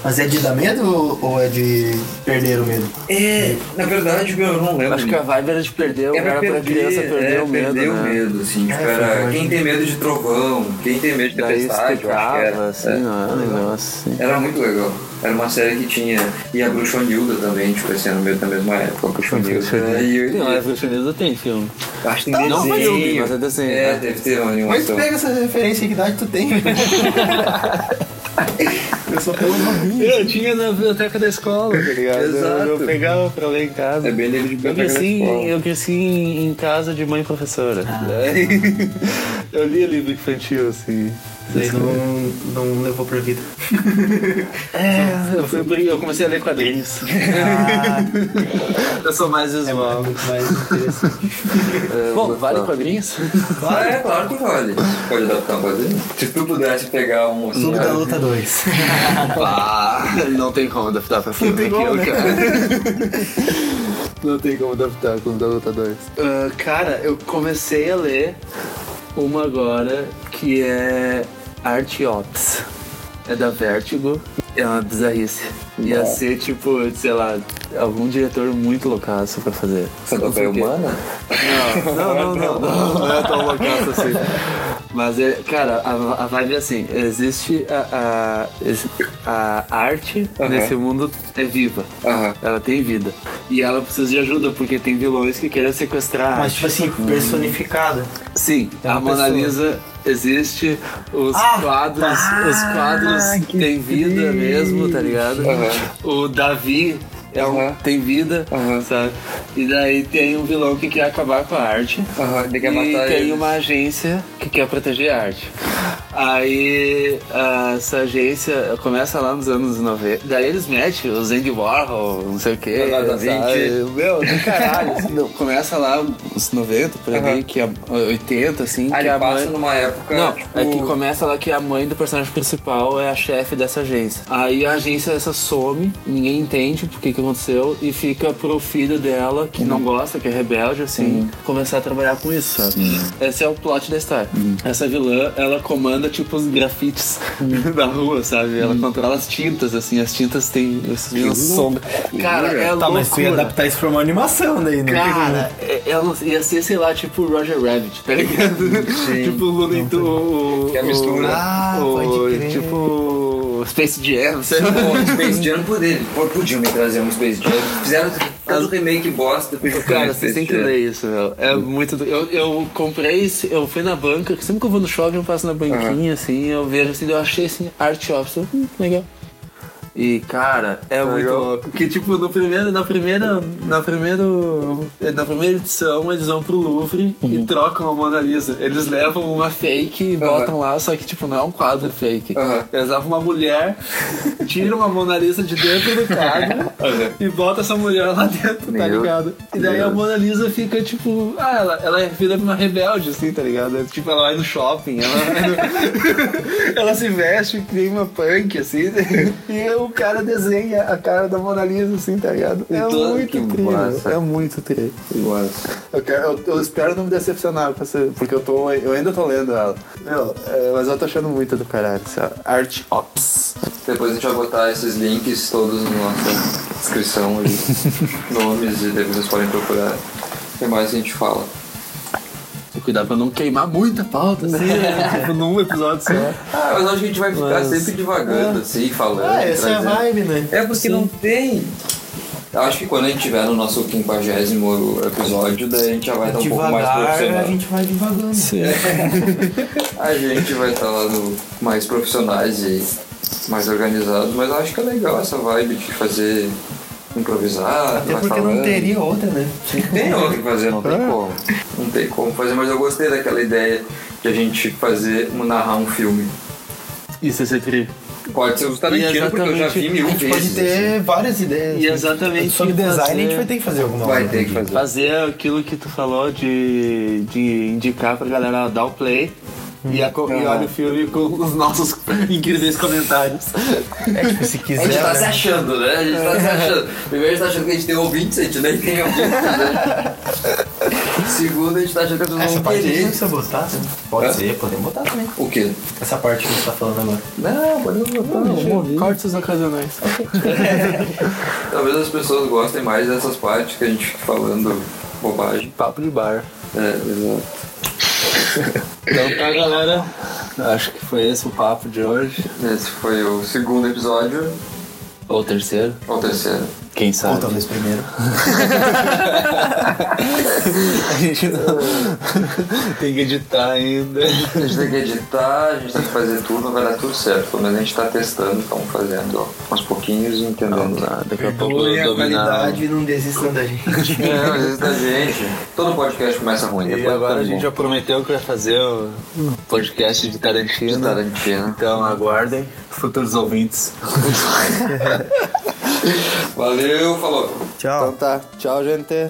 Mas é de dar medo ou é de perder o medo? É, na verdade, meu, eu não lembro. Acho que a vibe era de perder, era era pra criança perder é, o medo, perder né? o medo, assim, É, era foi quem tem medo de trovão, quem tem medo de tempestade, eu acho que explicava, era. assim, É. não é um negócio assim. Era muito legal. Era uma série que tinha. E a Bruxonilda também, tipo assim, no meio da mesma época, a Bruxonilda. né? E, Não, a e, Bruxonilda tem filme. acho que tem Não desenho. filme, mas é desenho. É, deve ter uma Mas animação. pega essa referência, que idade tu tem? eu sou pelo novinho. Eu tinha na biblioteca da escola, tá ligado? Exato. Eu pegava pra ler em casa. É bem livro de Eu biblioteca da cresci, escola. eu cresci em, em casa de mãe professora. eu lia livro infantil, assim. Daí não, não levou pra vida. É, eu, fui, eu comecei a ler quadrinhos. eu sou mais É visual. muito mais interessante. Bom, vale quadrinhos? Ah, é, claro que vale. Pode adaptar um quadrinho. Se tu pudesse pegar um. Clube da ah, Luta 2. Ah, não tem como adaptar pra filme. tem como, né? cara. Não tem como adaptar Clube da Luta 2. cara, eu comecei a ler uma agora que é Art Ops. É da Vertigo. É uma bizarrice. Ia ser tipo, sei lá, algum diretor muito loucaço pra fazer. Centopeia Não sei o quê. humana? Não, não, não, não, não, não é tão loucaço assim. Mas, é, cara, a, a vibe é assim, existe a, a, a arte nesse mundo é viva. Ela tem vida. E ela precisa de ajuda, porque tem vilões que querem sequestrar a Mas tipo assim, personificada. Sim, É a Mona pessoa. Lisa existe, os Ah, quadros, os quadros têm vida mesmo, tá ligado? Aham. O Davi é um- tem vida, sabe? E daí tem um vilão que quer acabar com a arte. E tem eles. uma agência que quer proteger a arte. Aí ah, essa agência começa lá nos anos 90. Daí eles metem o Andy Warhol, não sei o Vinci. Meu, do caralho. assim, começa lá nos 90, por aí, que é 80, assim, Ah, que a passa mãe. numa época. Não, tipo, é que começa lá que a mãe do personagem principal é a chefe dessa agência. Aí a agência essa some, ninguém entende por que, que aconteceu e fica pro filho dela, que não gosta, que é rebelde, assim, começar a trabalhar com isso, sabe? Esse é o plot da história. Essa vilã, ela comanda, tipo, os grafites da rua, sabe? Ela controla as tintas, assim, as tintas têm esses sombra. Cara, é Tá, mas tu ia loucura. adaptar isso pra uma animação daí, né? Cara, é- ela ia ser, sei lá, tipo o Roger Rabbit, tá ligado? tipo o Looney Tunes. o- Que é a mistura. Ah, o- pode crer. Tipo o Space Jam, sei lá. Pô, Space Jam poder, pô, podiam me trazer um Space Jam. Fizeram tanto remake bosta. Cara, vocês Space têm que ler isso, meu. É muito. do- Eu, eu comprei, eu fui na banca, sempre que eu vou no shopping, eu passo na banquinha, assim, eu vejo assim, eu achei assim, art office. Hum, legal. E, cara, é muito louco. Que, tipo, no primeiro, na primeira. Na primeiro, na primeira edição, eles vão pro Louvre e trocam a Mona Lisa. Eles levam uma fake e botam lá, só que, tipo, não é um quadro fake. Aham. Eles levam uma mulher, tiram a Mona Lisa de dentro do quadro e botam essa mulher lá dentro, tá ligado? E daí a. Mona Lisa fica, tipo, ah, ela, ela é de uma rebelde, assim, tá ligado? Tipo, ela vai no shopping, ela, vai no- ela se veste nem uma punk, assim, e o cara desenha a cara da Mona Lisa, assim, tá ligado? É Então, muito triste, massa. é muito triste. Eu, quero- eu- eu espero não me decepcionar, porque eu, tô, eu ainda tô lendo ela. Meu, é, mas eu tô achando muito do caralho, Art Ops. Depois a gente vai botar esses links todos na nossa descrição ali. Nomes e depois vocês podem procurar. O que mais a gente fala? Cuidar pra não queimar muita pauta, assim, né? tipo, num episódio só. Ah, mas acho que a gente vai ficar Mas- sempre divagando, assim, falando. Ah, essa é a trazendo. vibe, né? É porque não tem. Eu acho que quando a gente tiver no nosso 50 episódio, daí a gente já vai estar um pouco mais profissional. a gente vai devagando. A gente vai estar lá no mais profissionais e mais organizados, mas acho que é legal essa vibe de fazer improvisar. Até vai porque não falando. teria outra, né? Tem outro que fazer, não tem como. Não tem como fazer, mas eu gostei daquela ideia de a gente fazer, narrar um filme. Isso é ser tri. Pode ser os Tarantino, porque eu já vi mil A gente pode vezes. ter várias ideias. E exatamente Sobre design fazer- a gente vai ter que fazer alguma Vai hora. ter que fazer. Fazer aquilo que tu falou de, de indicar pra galera dar o play. E, a, e olha o filme com os nossos incríveis comentários. É, tipo, se A quiser. gente tá se né? achando, né? A gente tá se achando. Primeiro a gente tá achando que a gente tem ouvintes, a gente nem tem ouvintes, né? Segundo, a gente tá achando que as pessoas vão parte a querer. não precisa botar, né? Pode Hã? ser, podemos botar também. O quê? Essa parte que você tá falando agora. Não, podemos botar. Cortes ocasionais. Talvez as pessoas gostem mais dessas partes que a gente fica falando bobagem. Papo de bar. É, exato. Então tá, galera. Acho que foi esse o papo de hoje. Esse foi o segundo episódio, Ou o terceiro. ou o terceiro. Quem Ou sabe? talvez primeiro. A gente não... tem que editar ainda. A gente tem que editar, a gente tem que fazer tudo, vai dar tudo certo. Mas a gente tá testando, estamos fazendo ó, aos pouquinhos e entendendo. Daqui a pouco a dominar. qualidade e não desistam da gente. É, mas isso da gente. Todo podcast começa ruim. E depois agora tá a gente bom. já prometeu que vai fazer o podcast de Tarantino. De Tarantino. Então aguardem, futuros ouvintes. Valeu, falou. Tchau. Então tá, tchau, gente.